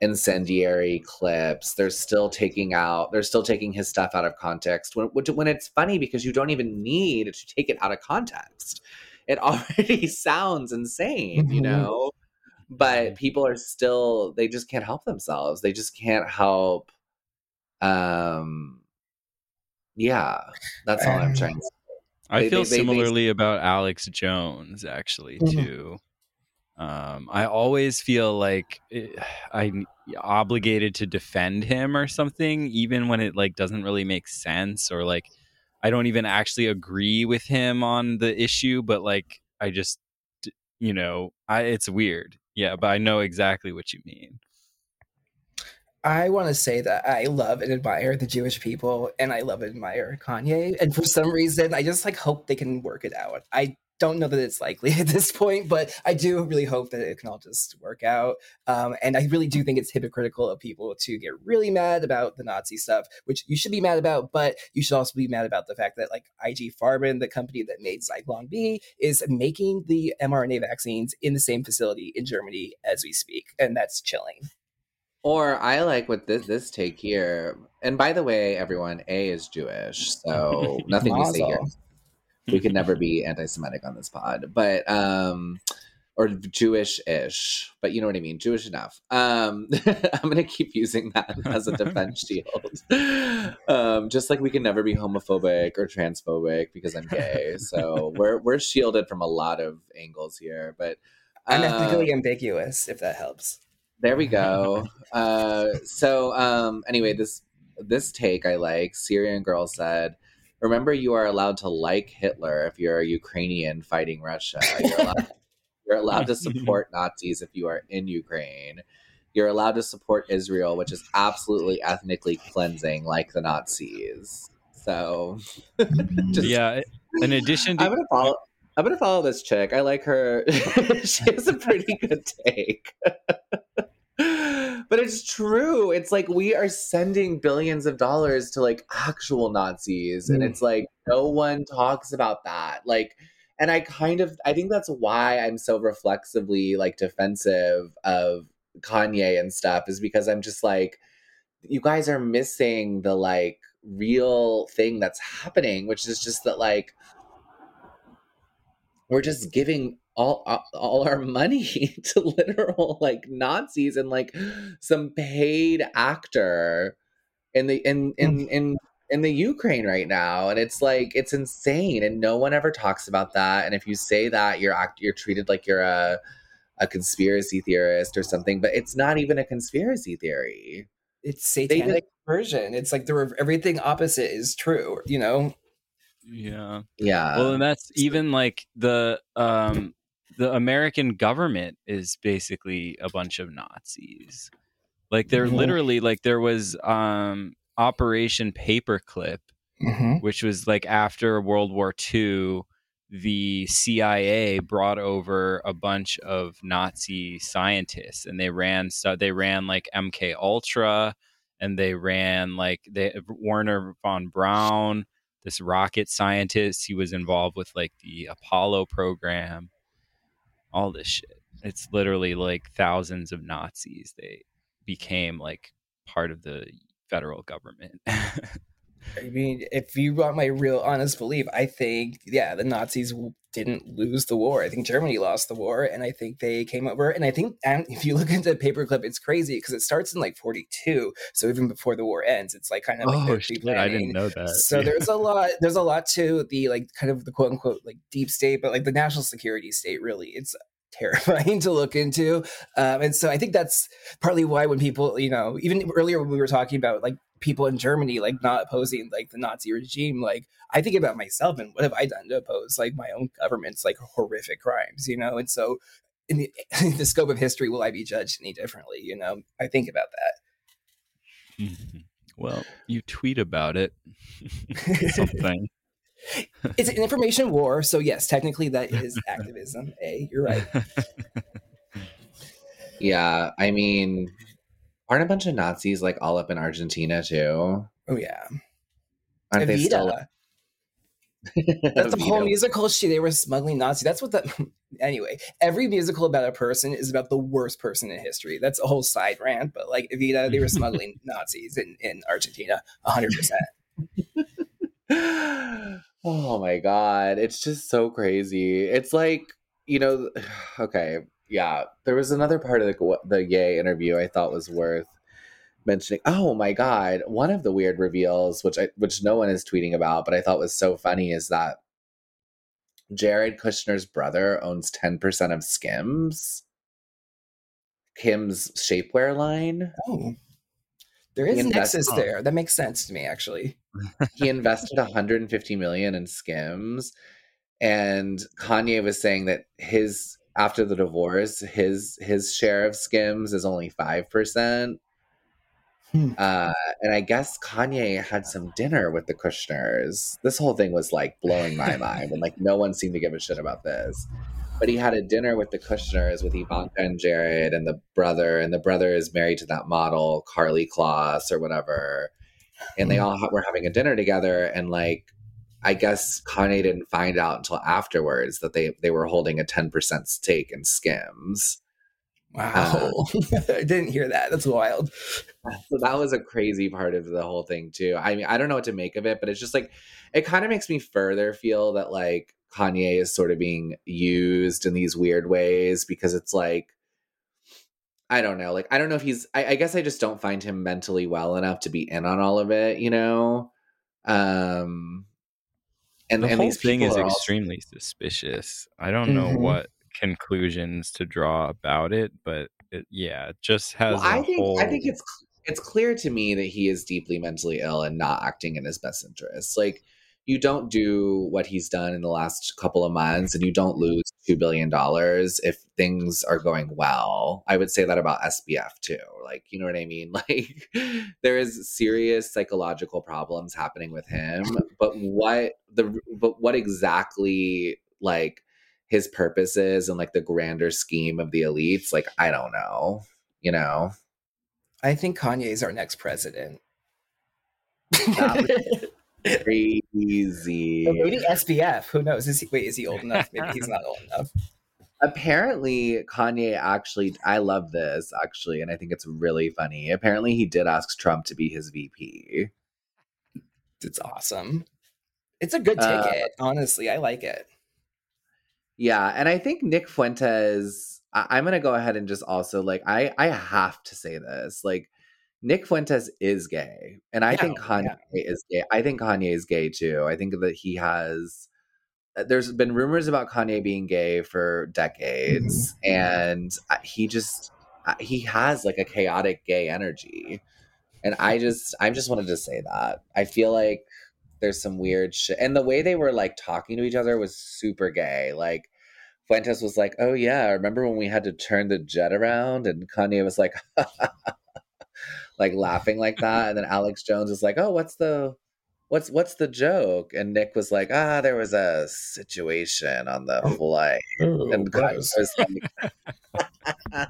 incendiary clips. They're still taking out, they're still taking his stuff out of context when, when it's funny because you don't even need to take it out of context. It [laughs] already sounds insane, you Mhm. know? But people are still, they just can't help themselves. They just can't help. Um, yeah, that's all I'm trying to say. I They- feel they- they- they- similarly about Alex Jones actually Mhm. too. Um, I always feel like [sighs] I'm obligated to defend him or something, even when it like doesn't really make sense or like I don't even actually agree with him on the issue, but like I just, you know, I it's weird. Yeah, but I know exactly what you mean. I want to say that I love and admire the Jewish people, and I love and admire Kanye. And for some reason, I just like hope they can work it out. I don't know that it's likely [laughs] at this point, but I do really hope that it can all just work out. Um, and I really do think it's hypocritical of people to get really mad about the Nazi stuff, which you should be mad about, but you should also be mad about the fact that like IG Farben, the company that made Zyklon B, is making the mRNA vaccines in the same facility in Germany as we speak, and that's chilling. Or I like what this this take here. And by the way, everyone, A is Jewish, so [laughs] nothing we say here. We could never be anti-Semitic on this pod, but um, or Jewish-ish, but you know what I mean, Jewish enough. Um, [laughs] I'm gonna keep using that as a defense [laughs] shield. Um, just like we can never be homophobic or transphobic because I'm gay, so we're we're shielded from a lot of angles here. But I'm uh, ethnically ambiguous, if that helps. There we go. Uh, so um, anyway, this this take I like. Syrian girl said, "Remember, you are allowed to like Hitler if you're a Ukrainian fighting Russia. You're allowed, you're allowed to support [laughs] Nazis if you are in Ukraine. You're allowed to support Israel, which is absolutely ethnically cleansing, like the Nazis. So, [laughs] just, yeah, in addition to I'm gonna follow. I'm gonna follow this chick. I like her. [laughs] she has a pretty good take. But it's true. It's like we are sending billions of dollars to like actual Nazis, and Mm. it's like no one talks about that. Like, and I kind of I think that's why I'm so reflexively like defensive of Kanye and stuff is because I'm just like, you guys are missing the like real thing that's happening, which is just that like we're just giving all all our money [laughs] to literal like Nazis and like some paid actor in the in in in in the Ukraine right now and it's like it's insane and no one ever talks about that and if you say that you're act you're treated like you're a a conspiracy theorist or something but it's not even a conspiracy theory It's satanic version. It's like the re- everything opposite is true. You know, yeah. yeah well and that's even like the um the american government is basically a bunch of nazis like they're Mhm. literally like there was um operation paperclip which was like after world war ii the cia brought over a bunch of nazi scientists and they ran so they ran like mk ultra and they ran like they Wernher von Braun this rocket scientist. He was involved with like the Apollo program, all this shit. It's literally like thousands of Nazis. They became like part of the federal government. [laughs] I mean, if you want my real honest belief, I think yeah, the Nazis didn't lose the war. I think Germany lost the war, and I think they came over. And I think, and if you [laughs] look into Paperclip, it's crazy because it starts in like forty two, so even before the war ends, it's like kind of like oh shit! I didn't know that. so Yeah. there's a [laughs] lot there's a lot to the like kind of the quote unquote like deep state but like the national security state really it's [laughs] terrifying to look into um, and so i think that's partly why when people you know even earlier when we were talking about like people in Germany like not opposing like the Nazi regime, like I think about myself and what have I done to oppose like my own government's like horrific crimes, you know? And so in the, in [laughs] the scope of history, will I be judged any differently? You know, I think about that. Mhm. Well, you tweet about it. [laughs] Something. It's an information war, so yes, technically that is [laughs] activism. A, you're right. Yeah, I mean, aren't a bunch of Nazis like all up in Argentina too? Oh yeah, Aren't they still? Evita. [laughs] That's a whole musical. She they were smuggling Nazi. That's what the [laughs] anyway. Every musical about a person is about the worst person in history. That's a whole side rant. But like Evita, they were smuggling [laughs] Nazis in in Argentina, hundred percent. [sighs] oh my god, it's just so crazy. It's like you know, [sighs] okay, yeah. There was another part of the the Ye interview I thought was worth mentioning. Oh my god, one of the weird reveals, which I which no one is tweeting about, but I thought was so funny, is that Jared Kushner's brother owns ten percent of Skims, Kim's shapewear line. Oh, there is invests- nexus there. That makes sense to me, actually. [laughs] he invested 150 million in skims and kanye was saying that his after the divorce his his share of skims is only 5% Hmm. uh, and i guess kanye had some dinner with the kushners. This whole thing was like blowing my [laughs] mind and like no one seemed to give a shit about this. But he had a dinner with the kushners with ivanka and jared and the brother and the brother is married to that model Karlie Kloss or whatever. And they all ha- were having a dinner together and like i guess kanye didn't find out until afterwards that they they were holding a 10% stake in skims. Wow, [laughs] I didn't hear that. That's wild. so that was a crazy part of the whole thing too. I mean i don't know what to make of it but it's just like it kind of makes me further feel that like kanye is sort of being used in these weird ways because it's like i don't know. Like i don't know if he's i, I guess i just don't find him mentally well enough to be in on all of it you know? Um and, the and whole thing is are all- extremely suspicious. I don't know Mhm. what conclusions to draw about it, but it, yeah, it just has. Well, I think whole... I think it's it's clear to me that he is deeply mentally ill and not acting in his best interest. Like you don't do what he's done in the last couple of months, and you don't lose two billion dollars if things are going well. I would say that about SBF too. Like you know what I mean? [laughs] Like there is serious psychological problems happening with him, but what the but what exactly like his purpose is and like the grander scheme of the elites like i don't know you know I think Kanye is our next president. That [laughs] crazy maybe SBF. Who knows? Is he, wait, is he old enough? Maybe he's not old enough. apparently kanye actually i love this actually and i think it's really funny apparently he did ask trump to be his vp It's awesome. It's a good Uh, ticket. honestly, I like it. yeah and i think nick fuentes I- i'm gonna go ahead and just also like i i have to say this like nick fuentes is gay and i Yeah, think kanye is gay i think kanye is gay too i think that he has uh, there's been rumors about kanye being gay for decades and uh, he just uh, he has like a chaotic gay energy and i just i just wanted to say that. I feel like there's some weird shit and the way they were like talking to each other was super gay like fuentes was like oh yeah remember when we had to turn the jet around? And kanye was like [laughs] like laughing like that and then alex jones was like oh what's the what's what's the joke and nick was like ah there was a situation on the flight and Kanye was like- [laughs]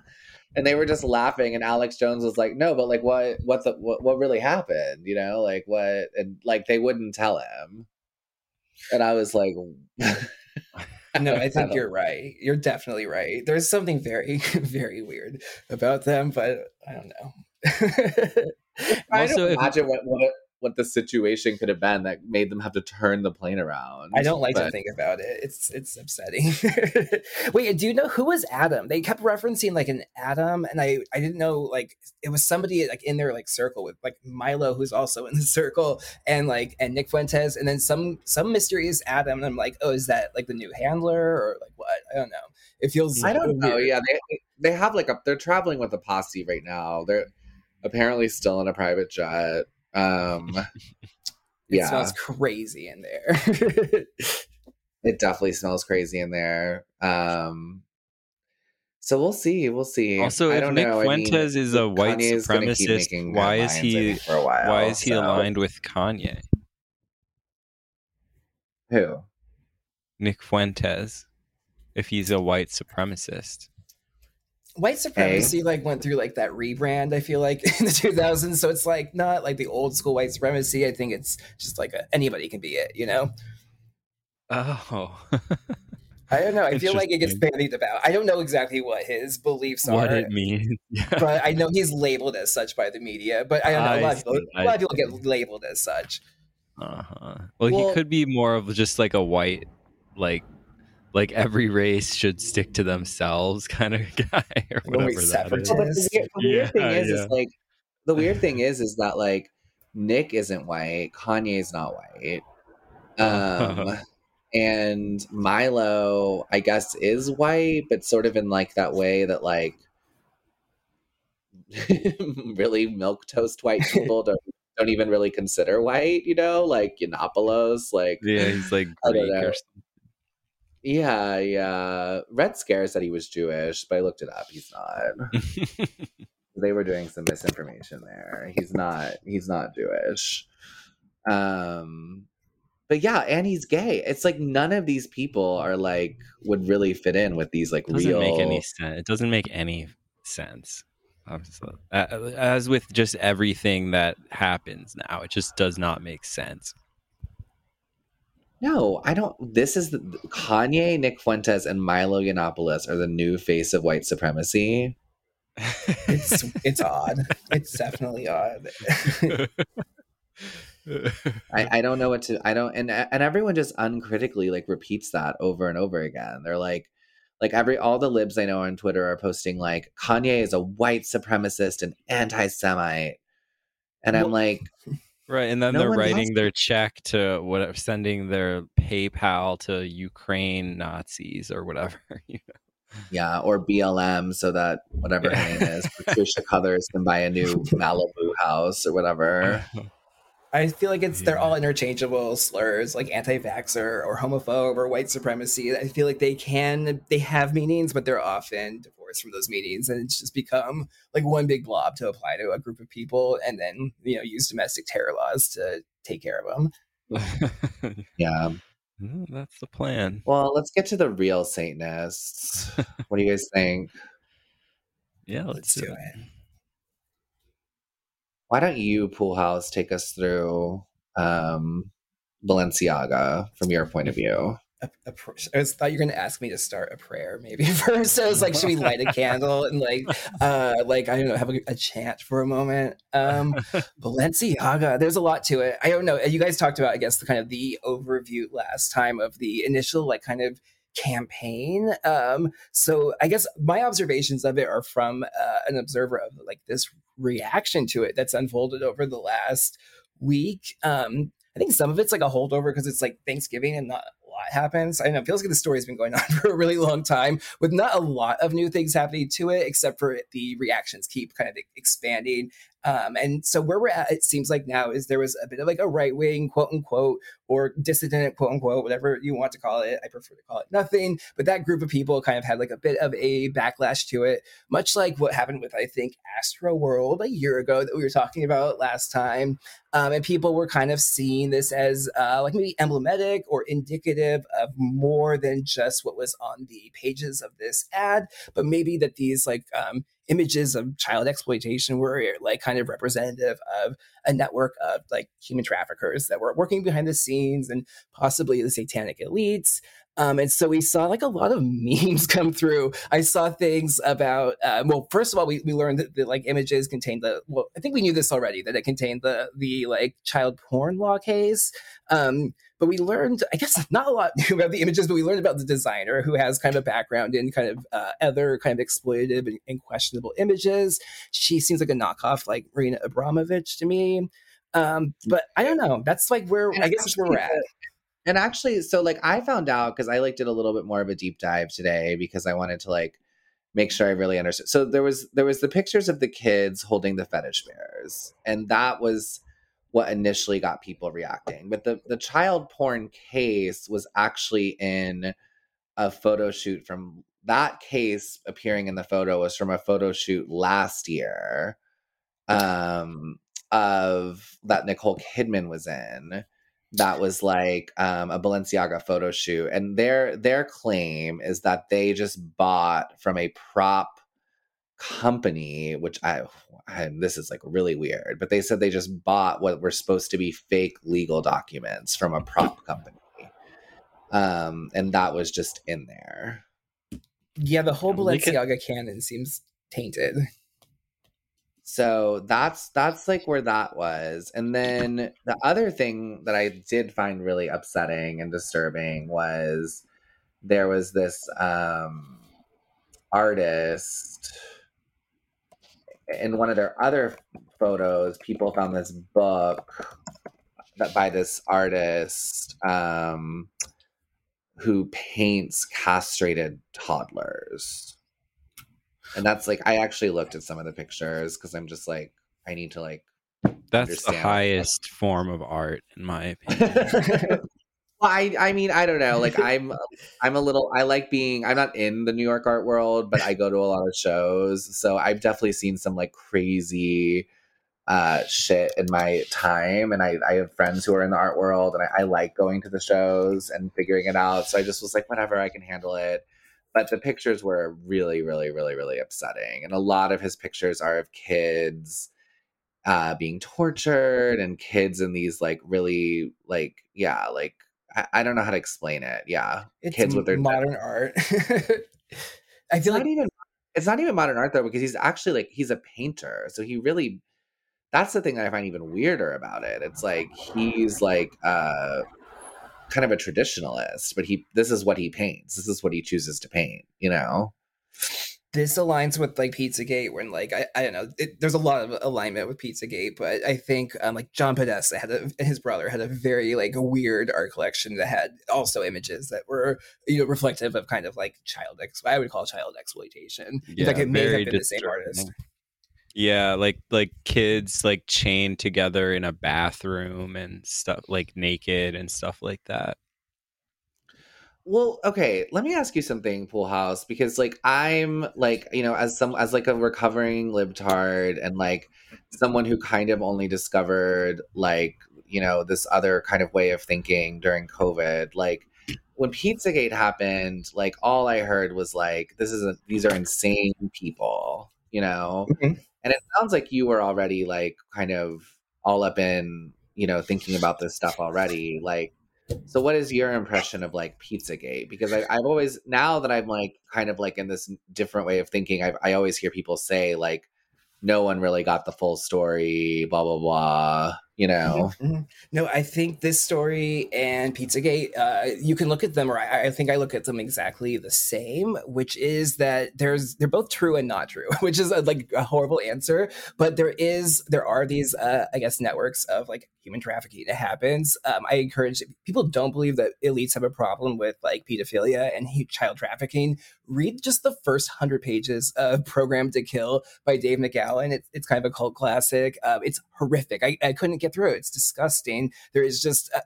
and they were just laughing and alex jones was like no but like what what's the, what, what really happened you know like what and like they wouldn't tell him and i was like [laughs] no, I think you're right. You're definitely right. There's something very, [laughs] very weird about them, but I don't know. [laughs] I Also, don't imagine what, what it- what the situation could have been that made them have to turn the plane around. I don't like to think about it. It's it's upsetting. [laughs] Wait, do you know who was Adam? They kept referencing like an Adam, and I I didn't know like it was somebody like in their like circle with like Milo, who's also in the circle, and like and Nick Fuentes, and then some some mysterious Adam. And I'm like, oh, is that like the new handler or like what? I don't know. It feels I don't know. weird. Yeah, they they have like a they're traveling with a posse right now. They're apparently still in a private jet. Um, [laughs] It yeah, smells crazy in there. [laughs] it definitely smells crazy in there. Um, so we'll see. We'll see. Also, I if don't Nick know. I mean, Fuentes is a white Kanye's supremacist, why is he for a while? why is he so- aligned with Kanye? Who? Nick Fuentes, if he's a white supremacist. White supremacy like went through like that rebrand. I feel like [laughs] in the 2000s, so it's like not like the old school white supremacy. I think it's just like a, anybody can be it. You know. Oh, I don't know. I feel like it gets bandied about. I don't know exactly what his beliefs what are, what it means? [laughs] but I know he's labeled as such by the media. But I don't know. A lot people, a lot of people get labeled as such. Uh-huh. Well, Well- he could be more of just like a white, like, like every race should stick to themselves kind of [laughs] guy or Like a whatever that is. separatist. Well, but the weird, the weird Yeah, thing is, yeah. is like the weird [laughs] thing is, is that like Nick isn't white, Kanye's not white, um, [laughs] and Milo, I guess, is white, but sort of in like that way that like really milk toast white people don't don't even really consider white, you know, like Yiannopoulos, like Yeah, he's like Greek know. or yeah, yeah. Red Scare said he was Jewish, but I looked it up. He's not. [laughs] they were doing some misinformation there. He's not he's not Jewish. Um but yeah, and he's gay. It's like none of these people are like would really fit in with these like It doesn't real make any sense. It doesn't make any sense. Uh, As with just everything that happens now, it just does not make sense. No, I don't this is the, Kanye, Nick Fuentes and Milo Yiannopoulos are the new face of white supremacy. It's it's odd. It's definitely odd. I, I don't know what to I don't and and everyone just uncritically like repeats that over and over again. They're like like every all the libs I know on Twitter are posting like Kanye is a white supremacist and anti-Semite. And I'm Well- like, Right, and then No they're writing their check to whatever, sending their PayPal to Ukraine Nazis or whatever. [laughs] you yeah, or BLM so that whatever her Yeah. name is, [laughs] Patricia Cuthers can buy a new Malibu house or whatever. [laughs] know? I feel like it's they're all interchangeable slurs like anti-vaxxer or homophobe or white supremacy. I feel like they can they have meanings, but they're often divorced from those meanings, and it's just become like one big blob to apply to a group of people, and then you know use domestic terror laws to take care of them. [laughs] Yeah. That's the plan. Well, let's get to the real Satanists. [laughs] what do you guys think? Yeah, let's, Let's do do it. it. Why don't you, Poolhouse, take us through um, Balenciaga from your point of view? A, a pr- I was, thought you were going to ask me to start a prayer maybe [laughs] first. I was like, should we light a candle and like, uh, like I don't know, have a, a chant for a moment? Um, [laughs] Balenciaga, there's a lot to it. I don't know. You guys talked about, I guess, the kind of the overview last time of the initial like kind of campaign. Um, so I guess my observations of it are from uh, an observer of like this reaction to it that's unfolded over the last week. Um, I think some of it's like a holdover because it's like Thanksgiving and not a lot happens. I know. It feels like the story's been going [laughs] on for a really long time with not a lot of new things happening to it, except for the reactions keep kind of expanding. Um, and so where we're at, it seems like now is there was a bit of like a right wing quote unquote or dissident quote unquote, whatever you want to call it. I prefer to call it nothing. But that group of people kind of had like a bit of a backlash to it, much like what happened with I think Astroworld a year ago that we were talking about last time. Um, and people were kind of seeing this as uh, like maybe emblematic or indicative of more than just what was on the pages of this ad, but maybe that these like um, images of child exploitation were like kind of representative of a network of like human traffickers that were working behind the scenes and possibly the satanic elites. Um, and so we saw like a lot of [laughs] memes come through. I saw things about, uh, well, first of all, we, we learned that the like images contained the, well, I think we knew this already, that it contained the, the like child porn law case. Um, but we learned, I guess, [laughs] not a lot about the images, but we learned about the designer who has kind of a background in kind of uh, other kind of exploitative and, and questionable images. She seems like a knockoff, like Marina Abramović to me. Um, but I don't know. That's like where I guess that's where we're at. And actually, so like I found out because I like did a little bit more of a deep dive today because I wanted to like make sure I really understood. So there was there was the pictures of the kids holding the fetish bears, and that was what initially got people reacting. But the the child porn case was actually in a photo shoot from that case appearing in the photo was from a photo shoot last year um of that Nicole Kidman was in that was like um, a Balenciaga photo shoot, and their their claim is that they just bought from a prop company, which I, I this is like really weird, but they said they just bought what were supposed to be fake legal documents from a prop company, um, and that was just in there. Yeah, the whole We could- Balenciaga canon seems tainted. So that's that's like where that was. And then the other thing that I did find really upsetting and disturbing was there was this um artist in one of their other photos, people found this book that by this artist um who paints castrated toddlers and that's like i actually looked at some of the pictures because i'm just like i need to like That's the highest form of art, in my [laughs] opinion. Well i i mean i don't know like [laughs] i'm i'm a little i like being i'm not in the new york art world but i go to a lot of shows so i've definitely seen some like crazy uh shit in my time and i i have friends who are in the art world and I, I like going to the shows and figuring it out so i just was like whatever i can handle it. But the pictures were really really really really upsetting and a lot of his pictures are of kids uh being tortured and kids in these like really like yeah like i, I don't know how to explain it yeah It's kids with their modern [laughs] art. [laughs] I it's feel not like even it's not even modern art though because he's actually like he's a painter so he really that's the thing that i find even weirder about it it's like he's like uh kind of a traditionalist but he this is what he paints this is what he chooses to paint you know this aligns with like Pizzagate when like I, I don't know it, there's a lot of alignment with Pizzagate but I think um like John Podesta had a, his brother had a very like weird art collection that had also images that were you know reflective of kind of like child ex I would call child exploitation. Yeah, it may have been the same artist. Yeah, like like kids like chained together in a bathroom and stuff like naked and stuff like that. Well, okay, let me ask you something, Poolhouse, because like I'm like, you know, as some as like a recovering libtard and like someone who kind of only discovered like, you know, this other kind of way of thinking during COVID, like when Pizzagate happened, like all I heard was like, this is a these are insane people, you know? Mhm. And it sounds like you were already like kind of all up in, you know, thinking about this stuff already. Like so what is your impression of like Pizzagate? Because I, I've always now that I'm like kind of like in this different way of thinking, I, I always hear people say like no one really got the full story, blah blah blah. You know, Mhm. No, I think this story and Pizzagate, uh, you can look at them, or I, I think I look at them exactly the same, which is that there's they're both true and not true, [laughs] which is a, like a horrible answer. But there is there are these uh, I guess networks of like human trafficking that happens. Um, I encourage people don't believe that elites have a problem with like pedophilia and child trafficking. Read just the first hundred pages of Programmed to Kill by Dave McGowan. It's it's kind of a cult classic. Um, it's horrific. I, I couldn't get through. It's disgusting. There is just uh,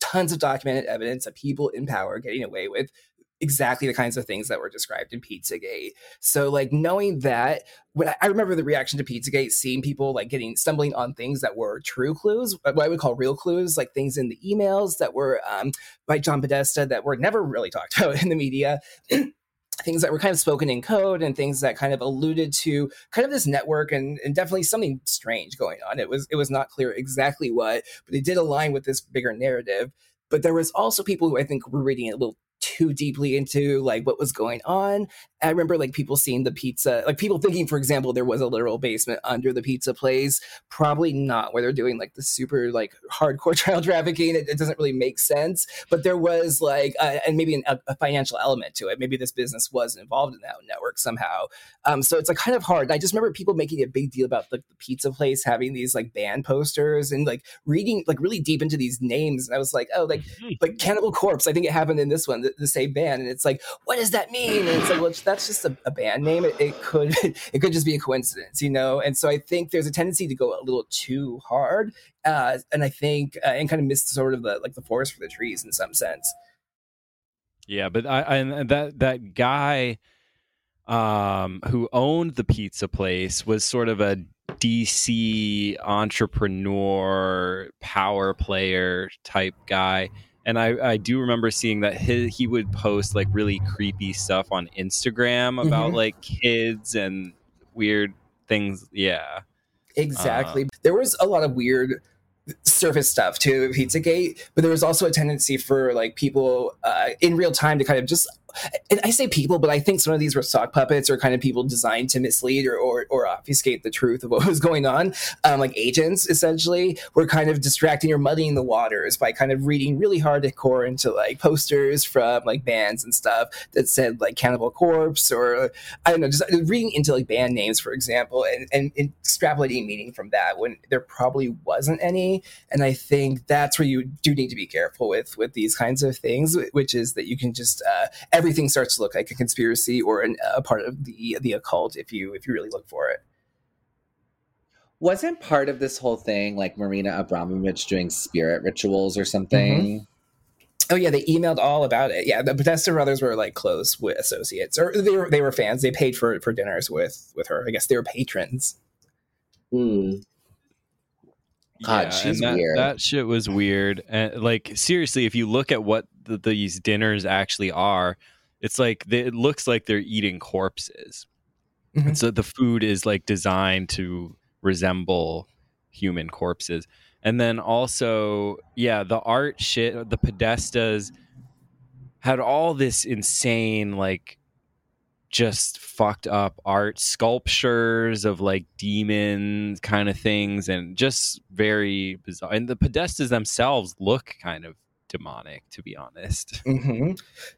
tons of documented evidence of people in power getting away with exactly the kinds of things that were described in Pizzagate. So, like knowing that, when I, I remember the reaction to Pizzagate, seeing people like getting stumbling on things that were true clues, what I would call real clues, like things in the emails that were um, by John Podesta that were never really talked [laughs] about in the media. Things that were kind of spoken in code and things that kind of alluded to kind of this network and, and definitely something strange going on. It was it was not clear exactly what, but it did align with this bigger narrative. But there was also people who I think were reading it a little too deeply into like what was going on. I remember like people seeing the pizza, like people thinking, for example, there was a literal basement under the pizza place. Probably not where they're doing like the super like hardcore [laughs] child trafficking. It, it doesn't really make sense. But there was like, uh, and maybe an, a, financial element to it. Maybe this business was involved in that network somehow. Um, so it's like kind of hard. I just remember people making a big deal about the, the pizza place having these like band posters and like reading like really deep into these names. And I was like, oh, like like Cannibal Corpse. I think it happened in this one. The same band, and it's like, what does that mean? And it's like, well, that's just a, a band name. It, it could [laughs] it could just be a coincidence, you know. And so I think there's a tendency to go a little too hard, uh, and I think uh, and kind of miss sort of the like the forest for the trees in some sense. Yeah, but I, I and that that guy um who owned the pizza place was sort of a DC entrepreneur power player type guy. And I, I do remember seeing that he, he would post like really creepy stuff on Instagram about Mhm. like kids and weird things. Yeah. Exactly. there was a lot of weird surface stuff to Pizzagate, but there was also a tendency for like people uh, in real time to kind of just. And I say people, but I think some of these were sock puppets or kind of people designed to mislead or, or, or obfuscate the truth of what [laughs] was going on. Um, like agents, essentially, were kind of distracting or muddying the waters by kind of reading really hardcore into like posters from like bands and stuff that said like Cannibal Corpse or I don't know, just reading into like band names, for example, and, and, and extrapolating meaning from that when there probably wasn't any. And I think that's where you do need to be careful with with these kinds of things, which is that you can just uh, everything starts to look like a conspiracy or an, a part of the the occult if you if you really look for it. Wasn't part of this whole thing like Marina Abramović doing spirit rituals or something? Oh yeah, they emailed all about it. Yeah, the Podesta brothers were like close with associates, or they were they were fans. They paid for for dinners with with her. I guess they were patrons. Hmm. God, yeah, she's that, weird. That shit was weird. And like seriously, if you look at what the, these dinners actually are, it's like they, it looks like they're eating corpses. Mhm. And so the food is like designed to resemble human corpses. And then also, yeah, the art shit, the Podestas had all this insane like just fucked up art sculptures of like demons kind of things and just very bizarre and the podestas themselves look kind of demonic to be honest [laughs] hmm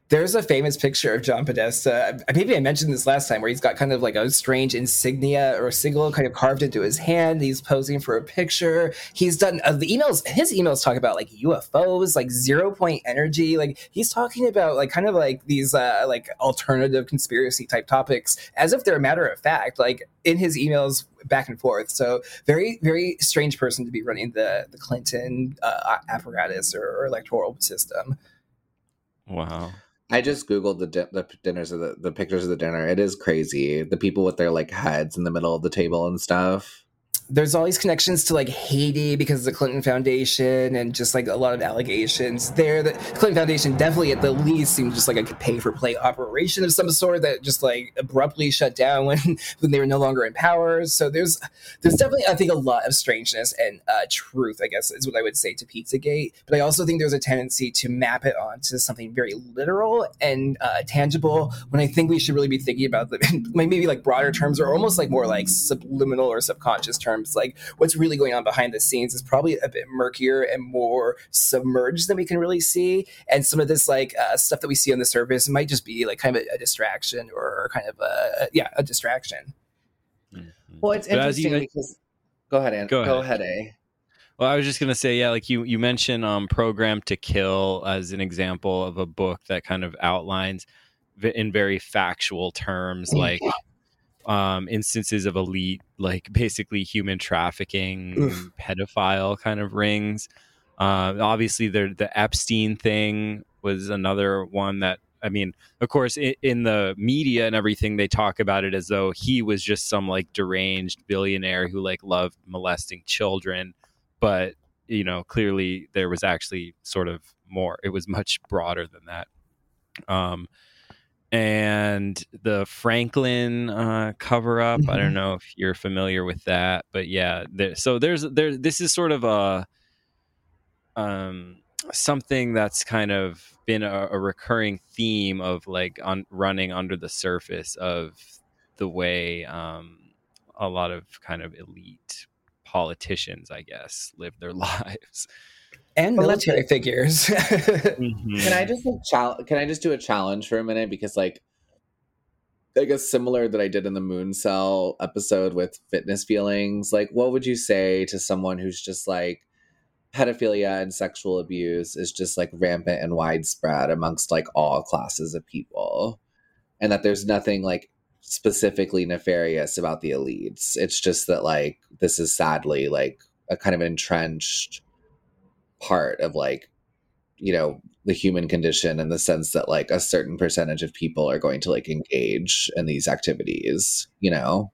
There's a famous picture of John Podesta. Maybe I mentioned this last time, where he's got kind of like a strange insignia or sigil kind of carved into his hand. He's posing for a picture. He's done uh, the emails. His emails talk about like UFOs, like zero point energy. Like he's talking about like kind of like these uh, like alternative conspiracy type topics as if they're a matter of fact. Like in his emails back and forth. So very very strange person to be running the the Clinton uh, apparatus or, or electoral system. wow I just googled the di- the dinners of the, the pictures of the dinner. It is crazy. The people with their like heads in the middle of the table and stuff. There's all these connections to like Haiti because of the Clinton Foundation and just like a lot of allegations there. The Clinton Foundation definitely at the least seemed just like a pay for play operation of some sort that just like abruptly shut down [laughs] when when they were no longer in power. So there's there's definitely I think a lot of strangeness and uh, truth I guess is what I would say to Pizzagate. But I also think there's a tendency to map it onto something very literal and uh, tangible when I think we should really be thinking about the maybe like broader terms or almost like more like subliminal or subconscious terms like what's really going on behind the scenes is probably a bit murkier and more submerged than we can really see and some of this like uh, stuff that we see on the surface might just be like kind of a, a distraction or kind of a yeah a distraction Well, it's But as you interesting men- because. Go ahead, Ann. Go Go ahead. ahead, A. Well, I was just gonna say, yeah, like you you mentioned um, "Programmed to Kill" as an example of a book that kind of outlines v- in very factual terms, like um, instances of elite, like basically human trafficking, pedophile kind of rings. Uh, obviously, the the Epstein thing was another one that. I mean, of course, in, in the media and everything, they talk about it as though he was just some like deranged billionaire who like loved molesting children but you know clearly there was actually sort of more it was much broader than that um and the franklin uh cover up i don't Mhm. know if you're familiar with that but yeah there, so there's there this is sort of a um something that's kind of been a, a recurring theme of like on running under the surface of the way um a lot of kind of elite politicians, I guess, live their [laughs] lives. And But let's- military figures. [laughs] Mm-hmm. Can I just like, chal- can I just do a challenge for a minute? Because like I guess similar that I did in the Moon Cell episode with fitness feelings. Like, what would you say to someone who's just like, pedophilia and sexual abuse is just like rampant and widespread amongst like all classes of people? And that there's nothing like specifically nefarious about the elites. It's just that like this is sadly like a kind of entrenched part of like you know the human condition in the sense that like a certain percentage of people are going to like engage in these activities you know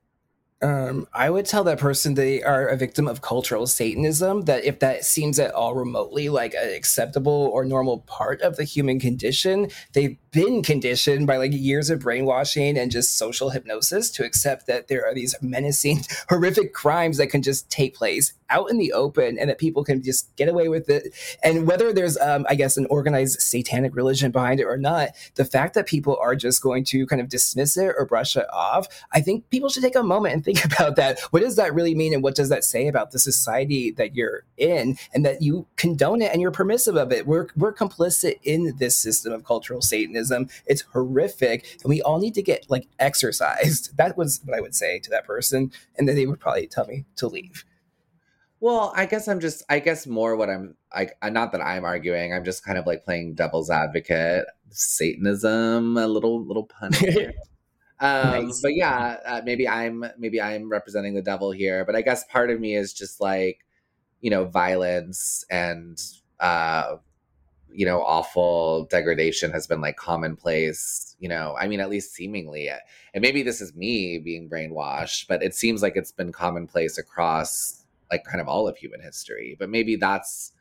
um, I would tell that person they are a victim of cultural Satanism. That if that seems at all remotely like an acceptable or normal part of the human condition, they've been conditioned by like years of brainwashing and just social hypnosis to accept that there are these menacing, [laughs] horrific crimes that can just take place out in the open and that people can just get away with it. And whether there's, um, I guess, an organized satanic religion behind it or not, the fact that people are just going to kind of dismiss it or brush it off, I think people should take a moment and think [laughs] about that. What does that really mean? And what does that say about the society that you're in and that you condone it and you're permissive of it? We're, we're complicit in this system of cultural Satanism. It's horrific. And we all need to get like exercised. [laughs] That was what I would say to that person. And then they would probably tell me to leave. Well, I guess I'm just I guess more what I'm like not that I'm arguing, I'm just kind of like playing devil's advocate, Satanism, a little little pun. [laughs] um Nice. but yeah, uh, maybe I'm maybe I'm representing the devil here, but I guess part of me is just like you know, violence and uh you know, awful degradation has been like commonplace, you know. I mean, at least seemingly. Eh, and maybe this is me being brainwashed, but it seems like it's been commonplace across like kind of all of human history. But maybe that's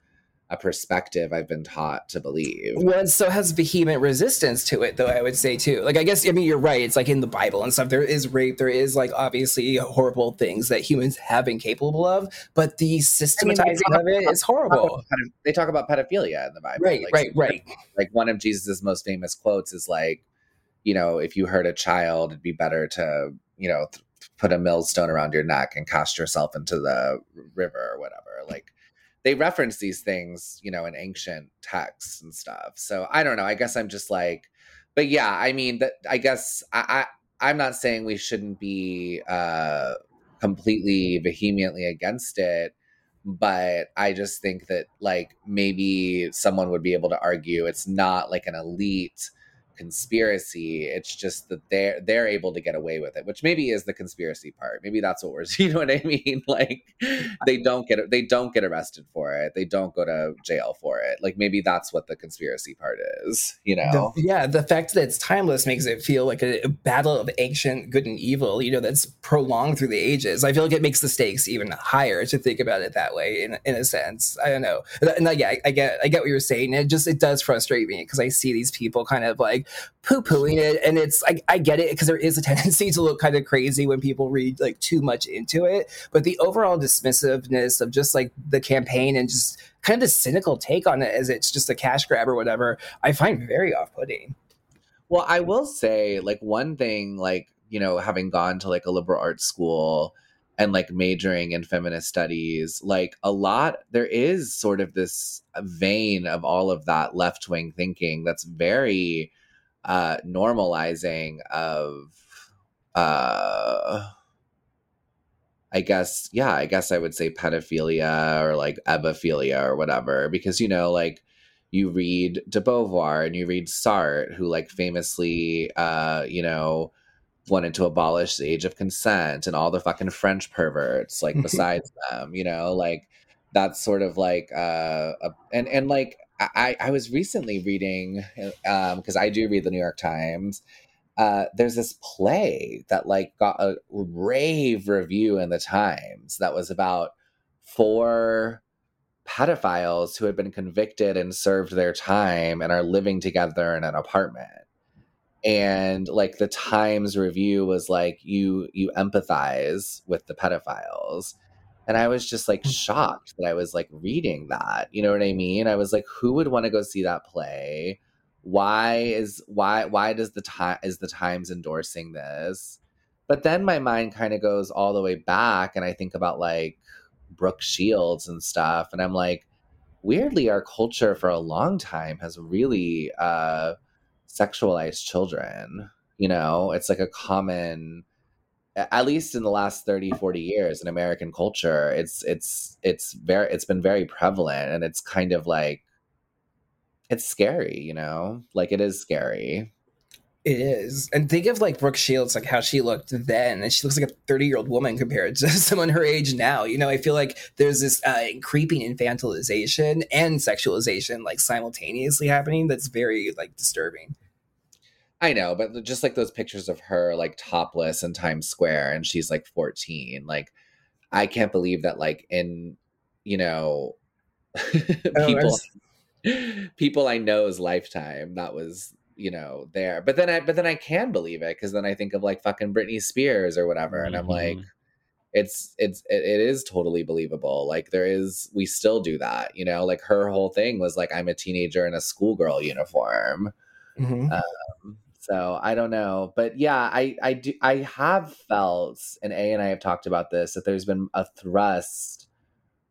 a perspective I've been taught to believe. Well, it so has vehement resistance to it, though. I would say too. Like, I guess I mean you're right. It's like in the Bible and stuff. There is rape. There is like obviously horrible things that humans have been capable of. But the systematizing talk of it is horrible. They talk about pedophilia in the Bible. Right, Like, right, right. Like one of Jesus's most famous quotes is like, you know, if you hurt a child, it'd be better to, you know, th- put a millstone around your neck and cast yourself into the river or whatever. Like they reference these things, you know, in ancient texts and stuff. So I don't know. I guess I'm just like, but yeah, I mean, that I guess I, I I'm not saying we shouldn't be uh completely vehemently against it but i just think that like maybe someone would be able to argue it's not like an elite conspiracy it's just that they're they're able to get away with it which maybe is the conspiracy part maybe that's what we're [laughs] you know what i mean [laughs] like they don't get they don't get arrested for it they don't go to jail for it like maybe that's what the conspiracy part is you know The- yeah, the fact that it's timeless makes it feel like a, a battle of ancient good and evil, you know, that's prolonged through the ages. I feel like it makes the stakes even higher to think about it that way in, in a sense. I don't know. And, and yeah, I, I get I get what you're saying. It just it does frustrate me because I see these people kind of like poo-pooing it and it's I, I get it because there is a tendency to look kind of crazy when people read like too much into it. But the overall dismissiveness of just like the campaign and just kind of the cynical take on it as it's just a cash grab or whatever, I find very off-putting. Well, I will say, like, one thing, like, you know, having gone to like a liberal arts school and like majoring in feminist studies, like, a lot, there is sort of this vein of all of that left wing thinking that's very uh, normalizing of, uh, I guess, yeah, I guess I would say pedophilia or like ebophilia or whatever, because, you know, like, you read de Beauvoir and you read Sartre, who like famously, uh, you know, wanted to abolish the age of consent and all the fucking French perverts like [laughs] besides them, you know, like that's sort of like uh, a, and and like I I was recently reading um because I do read the New York Times. Uh, there's this play that like got a rave review in the Times that was about four pedophiles who had been convicted and served their time and are living together in an apartment and like the times review was like you you empathize with the pedophiles and i was just like shocked that i was like reading that you know what i mean i was like who would want to go see that play why is why why does the time is the times endorsing this but then my mind kind of goes all the way back and i think about like Brooke Shields and stuff. And I'm like, weirdly, our culture for a long time has really uh, sexualized children. You know, it's like a common at least in the last 30 40 years in american culture it's it's it's very it's been very prevalent and it's kind of like it's scary you know like it is scary It is. And think of like Brooke Shields, like how she looked then, and she looks like a 30 year old woman compared to [laughs] someone her age now. You know, I feel like there's this uh, creeping infantilization and sexualization like simultaneously happening that's very like disturbing. I know but just like those pictures of her like topless in times square and she's like 14 like i can't believe that like in you know [laughs] Oh, people I people i know's lifetime that was you know there but then i but then i can believe it because then i think of like fucking britney spears or whatever and i'm like Mhm. it's it's it, it is totally believable like there is we still do that you know like her whole thing was like i'm a teenager in a schoolgirl uniform Mhm. um, so I don't know, but yeah, I I do I have felt, and A and I have talked about this that there's been a thrust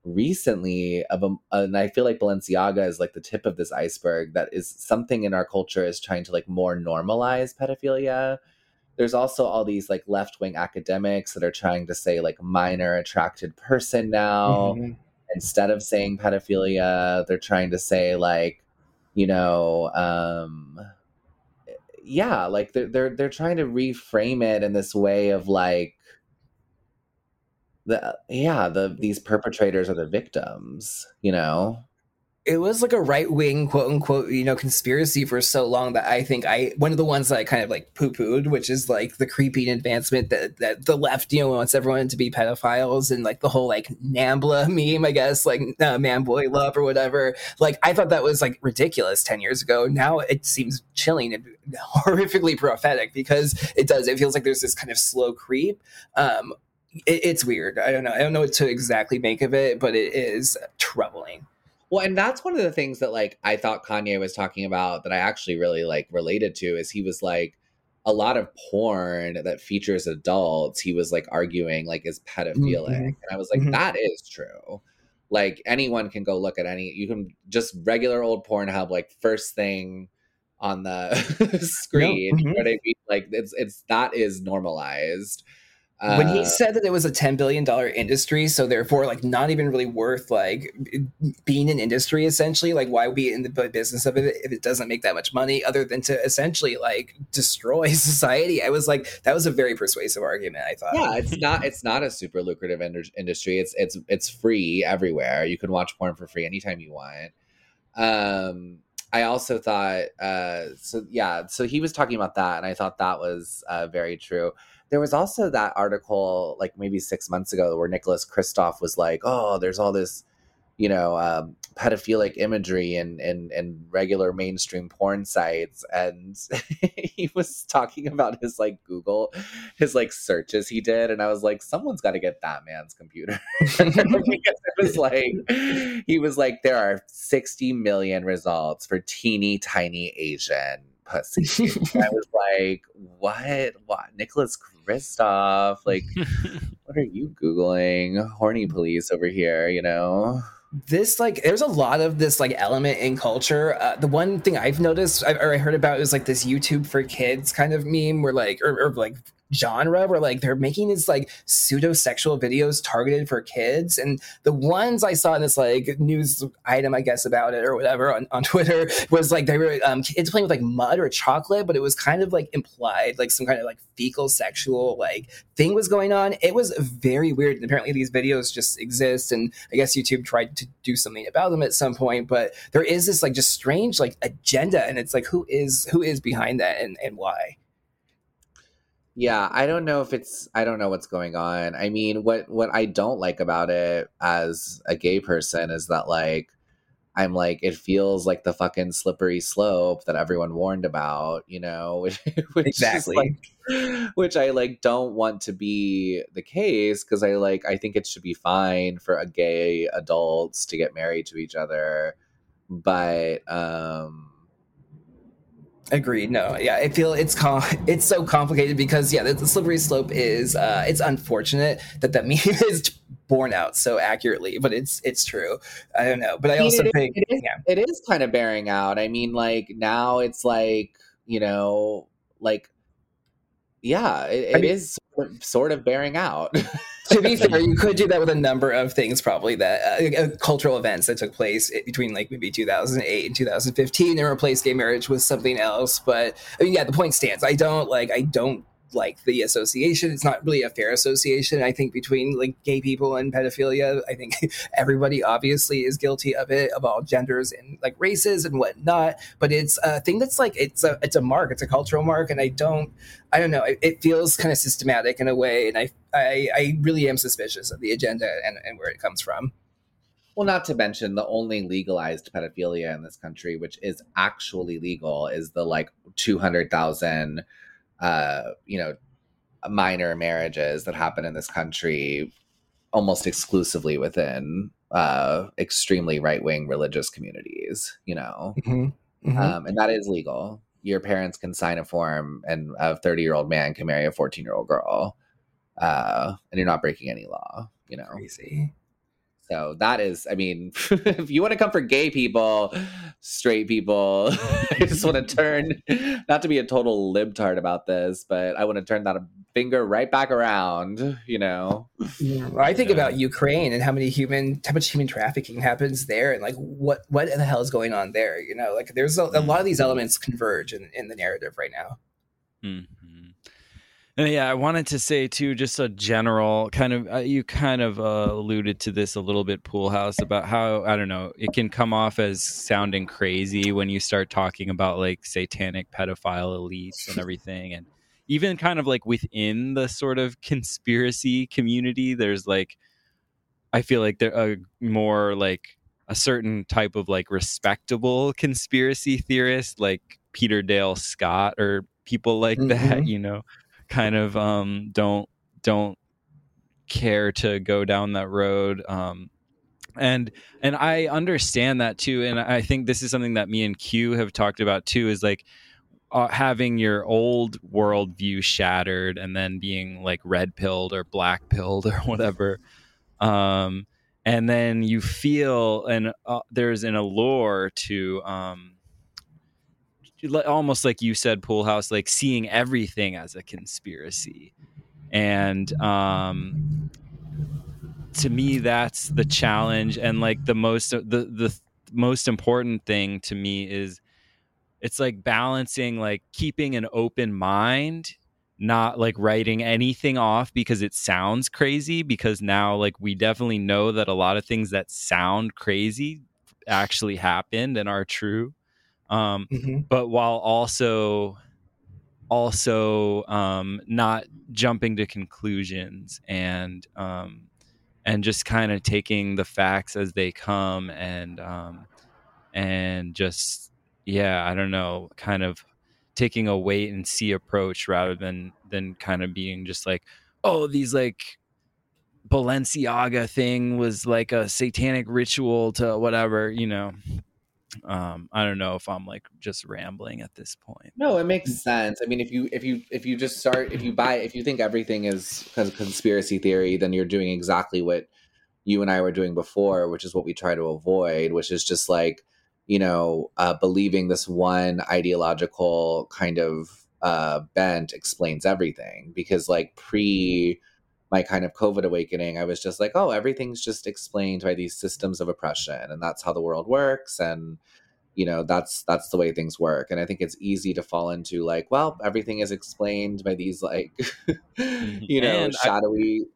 recently of a, and I feel like Balenciaga is like the tip of this iceberg. That is something in our culture is trying to like more normalize pedophilia. There's also all these like left wing academics that are trying to say like minor attracted person now Mhm. instead of saying pedophilia they're trying to say like you know um yeah like they're they're, they're trying to reframe it in this way of like the yeah the these perpetrators are the victims you know it was like a right wing quote unquote you know conspiracy for so long that I think I one of the ones that I kind of like poo pooed, which is like the creeping advancement that that the left you know wants everyone to be pedophiles and like the whole like Nambla [laughs] meme I guess like uh, man boy love or whatever. Like I thought that was like ridiculous ten years ago. Now it seems chilling and [laughs] horrifically prophetic because it does. It feels like there's this kind of slow creep. Um, it, it's weird. I don't know. I don't know what to exactly make of it, but it is troubling. Well and that's one of the things that like i thought kanye was talking about that i actually really like related to is he was like a lot of porn that features adults he was like arguing like is pedophilic. Mhm. and i was like Mhm. that is true. Like anyone can go look at any you can just regular old pornhub like first thing on the [laughs] screen you know what i mean? Like it's it's that is normalized when he Uh, said that it was a 10 billion dollar industry so therefore like not even really worth like being an industry essentially like why be in the business of it if it doesn't make that much money other than to essentially like destroy [laughs] society? I was like that was a very persuasive argument i thought. Yeah it's not it's not a super lucrative indu- industry. It's it's it's free everywhere. You can watch porn for free anytime you want. Um i also thought uh so yeah so he was talking about that and i thought that was uh very true there was also that article like maybe six months ago where nicholas kristof was like oh there's all this you know um, pedophilic imagery and and regular mainstream porn sites and [laughs] he was talking about his like google his like searches he did and i was like someone's got to get that man's computer. [laughs] Because it was like he was like there are 60 million results for teeny tiny asian pussy i was like what? What nicholas kristof like [laughs] what are you googling? Horny police over here you know? This like there's a lot of this like element in culture. Uh, the one thing i've noticed I, or i heard about is like this youtube for kids kind of meme where like or, or like genre where like they're making these like pseudo sexual videos targeted for kids. And the ones i saw in this like news item i guess about it or whatever on, on [laughs] twitter was like they were um, kids playing with like mud or chocolate but it was kind of like implied like some kind of like fecal sexual like thing was going on. It was very weird. And apparently these videos just exist and i guess youtube tried to do something about them at some point but there is this like just strange like agenda and it's like who is who is behind that and, and why Yeah, I don't know if it's I don't know what's going on. I mean, what what I don't like about it as a gay person is that like I'm like it feels like the fucking slippery slope that everyone warned about, you know, [laughs] which, which is, Exactly. like which I like don't want to be the case because I like I think it should be fine for a gay adults to get married to each other, but um Agreed. No, yeah, I feel it's com- it's so complicated because yeah, the, the slippery slope is uh, it's unfortunate that that [laughs] meme is borne out so accurately, but it's it's true. I don't know, but I I mean, also it is- think it is- yeah, it is kind of bearing out. I mean, like now it's like you know, like yeah, it, I it mean- is sort of bearing out. [laughs] to be fair, you could do that with a number of things, probably that uh, uh, cultural events that took place between like maybe 2008 and 2015, and replace gay marriage with something else. But I mean, yeah, the point stands. I don't like. I don't like the association. It's not really a fair association. I think between like gay people and pedophilia. I think [laughs] everybody obviously is guilty of it, of all genders and like races and whatnot. But it's a thing that's like it's a it's a mark. It's a cultural mark, and I don't. I don't know. It, it feels kind of systematic in a way, and I, I, I really am suspicious of the agenda and, and where it comes from. Well, not to mention the only legalized pedophilia in this country, which is actually legal, is the like 200,000, uh, you know, minor marriages that happen in this country almost exclusively within uh, extremely right wing religious communities, you know, Mm-hmm. um, and that is legal. Your parents can sign a form, and a 30 year old man can marry a 14 year old girl, uh, and you're not breaking any law, you know. Crazy. So that is, I mean, [laughs] if you want to come for gay people, straight people, [laughs] I just want to [laughs] turn, not to be a total libtard about this, but I want to turn that finger right back around, you know? Mm, I think Yeah. about Ukraine and how many human, how much human trafficking happens there, and like what what the hell is going on there? You know, like there's a, a lot of these elements converge in, in the narrative right now. Mhm. And yeah, I wanted to say too, just a general kind of. Uh, you kind of uh, alluded to this a little bit, Poolhouse, about how I don't know it can come off as sounding crazy when you start talking about like satanic pedophile elites and everything, and even kind of like within the sort of conspiracy community, there's like, I feel like there are more like a certain type of like respectable conspiracy theorist, like Peter Dale Scott or people like that, Mhm. you know kind of um don't don't care to go down that road um and and i understand that too and i think this is something that me and q have talked about too is like uh, having your old worldview shattered and then being like red pilled or black pilled [laughs] or whatever um and then you feel and uh, there's an allure to um almost like you said poolhouse like seeing everything as a conspiracy. And um to me that's the challenge. And like the most the the most important thing to me is it's like balancing like keeping an open mind not like writing anything off because it sounds crazy because now like we definitely know that a lot of things that sound crazy actually happened and are true um Mhm. but while also also um, not jumping to conclusions and um, and just kind of taking the facts as they come and um, and just yeah I don't know kind of taking a wait and see approach rather than than kind of being just like oh these like Balenciaga thing was like a satanic ritual to whatever you know um i don't know if i'm like just rambling at this point No, it makes sense. I mean, if you if you if you just start if you buy if you think everything is cons- conspiracy theory, then you're doing exactly what you and I were doing before, which is what we try to avoid, which is just like you know uh, believing this one ideological kind of uh, bent explains everything. Because like pre my kind of COVID awakening, I was just like, oh, everything's just explained by these systems of oppression, and that's how the world works, and you know that's that's the way things work and i think it's easy to fall into like well everything is explained by these like [laughs] you know And I- shadowy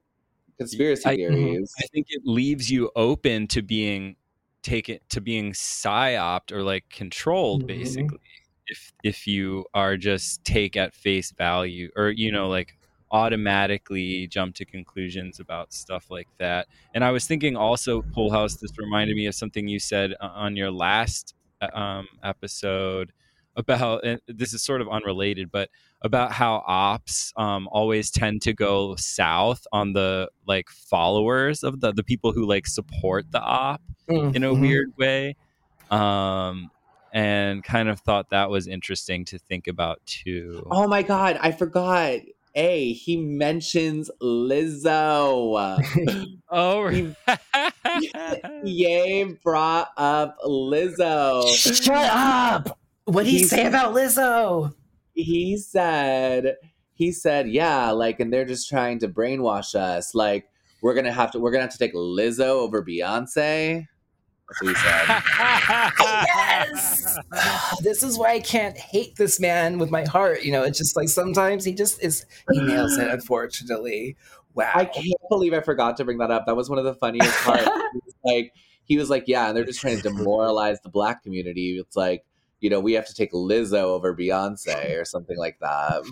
conspiracy I- theories i think it leaves you open to being taken to being psyoped or like controlled Mhm. basically if if you are just take at face value or you know like automatically jump to conclusions about stuff like that. And i was thinking also poolhouse this reminded me of something you said uh, on your last uh, um, episode about and this is sort of unrelated but about how ops um, always tend to go south on the like followers of the the people who like support the op in a Mhm. weird way. Um and kind of thought that was interesting to think about too. Oh my god i forgot a he mentions lizzo [laughs] oh He- [laughs] ye brought up lizzo Shut up! What did he He's- say about Lizzo? he said he said, "Yeah, like, and they're just trying to brainwash us. Like, we're gonna have to, we're gonna have to take Lizzo over Beyonce." Yes [sighs] this is why i can't hate this man with my heart you know it's just like sometimes he just is he nails it [sighs] unfortunately wow I can't believe I forgot to bring that up. That was one of the funniest parts. [laughs] Like, he was like, "Yeah, and they're just trying to demoralize the black community." It's like, you know, we have to take Lizzo over Beyonce or something like that.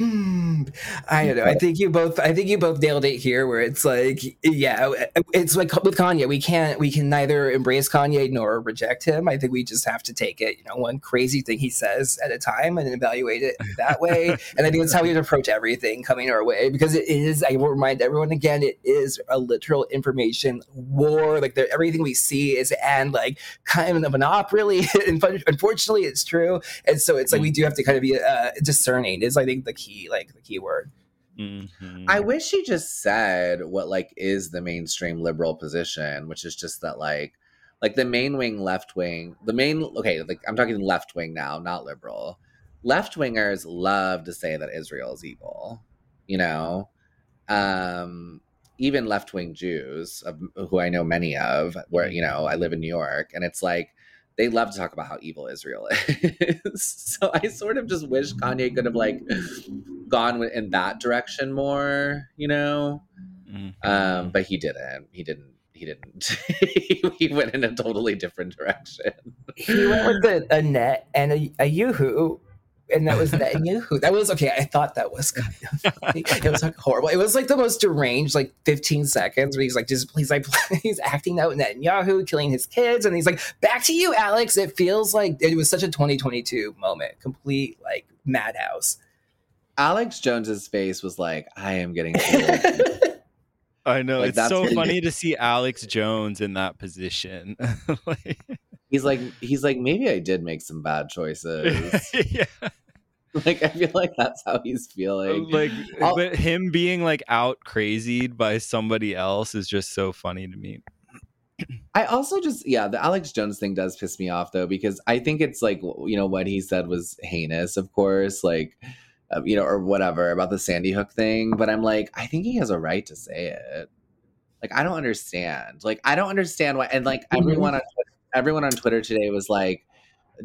Hmm. I don't know. I think you both. I think you both nailed it here. Where it's like, yeah, it's like with Kanye. We can't. We can neither embrace Kanye nor reject him. I think we just have to take it. You know, one crazy thing he says at a time and evaluate it that way. [laughs] and I think that's how we approach everything coming our way because it is. I will remind everyone again. It is a literal information war. Like everything we see is and like kind of an op. Really, and [laughs] unfortunately, it's true. And so it's like we do have to kind of be uh, discerning. Is I think the key, like the key word. Mhm. I wish he just said what like is the mainstream liberal position, which is just that like like the main wing left wing, the main okay, like I'm talking left wing now, not liberal. Left wingers love to say that Israel is evil, you know. Um even left wing Jews, of, who I know many of, where you know I live in New York, and it's like they love to talk about how evil Israel [laughs] is. so I sort of just wish Kanye could have like gone in that direction more, you know. Mhm. Um, but he didn't. He didn't. He didn't. [laughs] he went in a totally different direction. He went with the, a net and a, a yoo-hoo, and that was that [laughs] yoo-hoo. That was okay. I thought that was kind of [laughs] funny. It was like horrible. It was like the most deranged, like 15 seconds where he's like, just please, like, [laughs] he's acting out Netanyahu, killing his kids, and he's like, back to you, Alex. It feels like it was such a 2022 moment, complete like madhouse. Alex Jones's face was like, "I am getting." I know Like, it's so funny to see Alex Jones in that position. Like- he's like, he's like, maybe I did make some bad choices. [laughs] yeah, like, I feel like that's how he's feeling. like, I'll- but him being like out crazied by somebody else is just so funny to me. I also just yeah, the Alex Jones thing does piss me off though because I think it's like you know what he said was heinous, of course, like uh, you know or whatever about the Sandy Hook thing, but I'm like I think he has a right to say it. Like I don't understand. Like I don't understand why and like everyone on everyone on Twitter today was like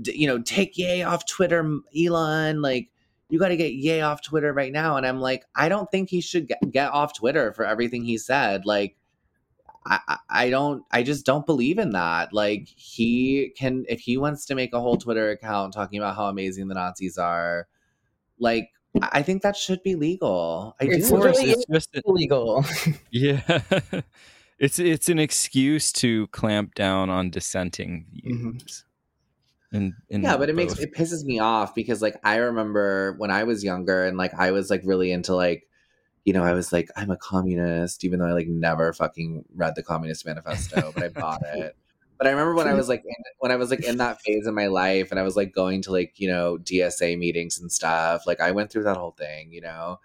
d- you know, take Ye off Twitter, Elon, like you got to get Ye off Twitter right now and I'm like I don't think he should get, get off Twitter for everything he said. Like I, I- I don't I just don't believe in that. Like he can if he wants to make a whole Twitter account talking about how amazing the Nazis are, like I I think that should be legal. I It's do. Of course, really it's just Illegal. [laughs] yeah. [laughs] It's it's an excuse to clamp down on dissenting views. And, and yeah, but it makes it pisses me off because like I remember when I was younger and like I was like really into like you know, I was like, I'm a communist, even though I like never fucking read the Communist Manifesto, but I bought [laughs] it. But I remember when I was like in, when I was like in that phase in my life, and I was like going to like you know DSA meetings and stuff. Like I went through that whole thing. You know,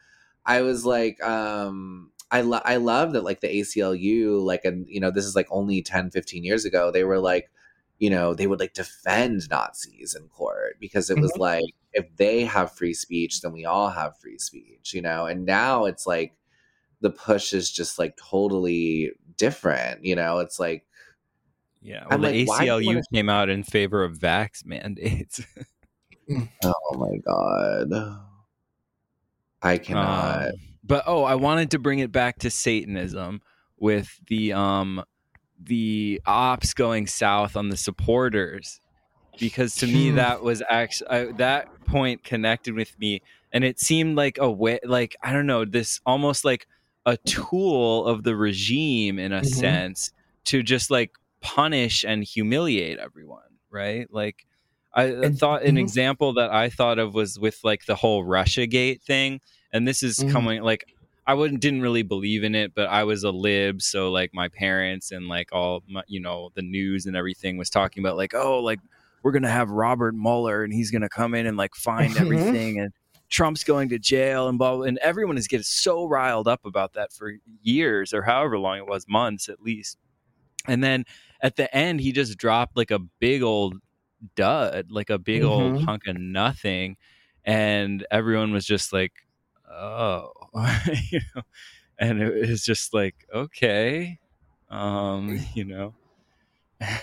I was like, um, I lo- I love that like the ACLU, like and you know this is like only 10, 15 years ago. They were like, you know, they would like defend Nazis in court because it was like if they have free speech, then we all have free speech. You know, and now it's like the push is just like totally different. You know, it's like yeah. Well, I'm the like, why do you ACLU wanna- came out in favor of vax mandates. [laughs] Oh my god. I cannot. Um, but oh, I wanted to bring it back to Satanism with the um the ops going south on the supporters because to me Hmm. that was actually I, that point connected with me and it seemed like a way like I don't know this almost like a tool of the regime in a Mhm. sense to just like punish and humiliate everyone right like I And- thought an mhm. example that I thought of was with like the whole Russia Gate thing, and this is Mhm. coming like I wouldn't didn't really believe in it, but I was a lib, so like my parents and like all my, you know the news and everything was talking about like oh like we're gonna have Robert Mueller and he's gonna come in and like find Mhm. everything and Trump's going to jail and blah, blah and everyone is getting so riled up about that for years or however long it was months at least, and then at the end he just dropped like a big old dud, like a big old Mhm. hunk of nothing. And everyone was just like, oh, [laughs] you know, and it was just like, okay, um, [laughs] you know,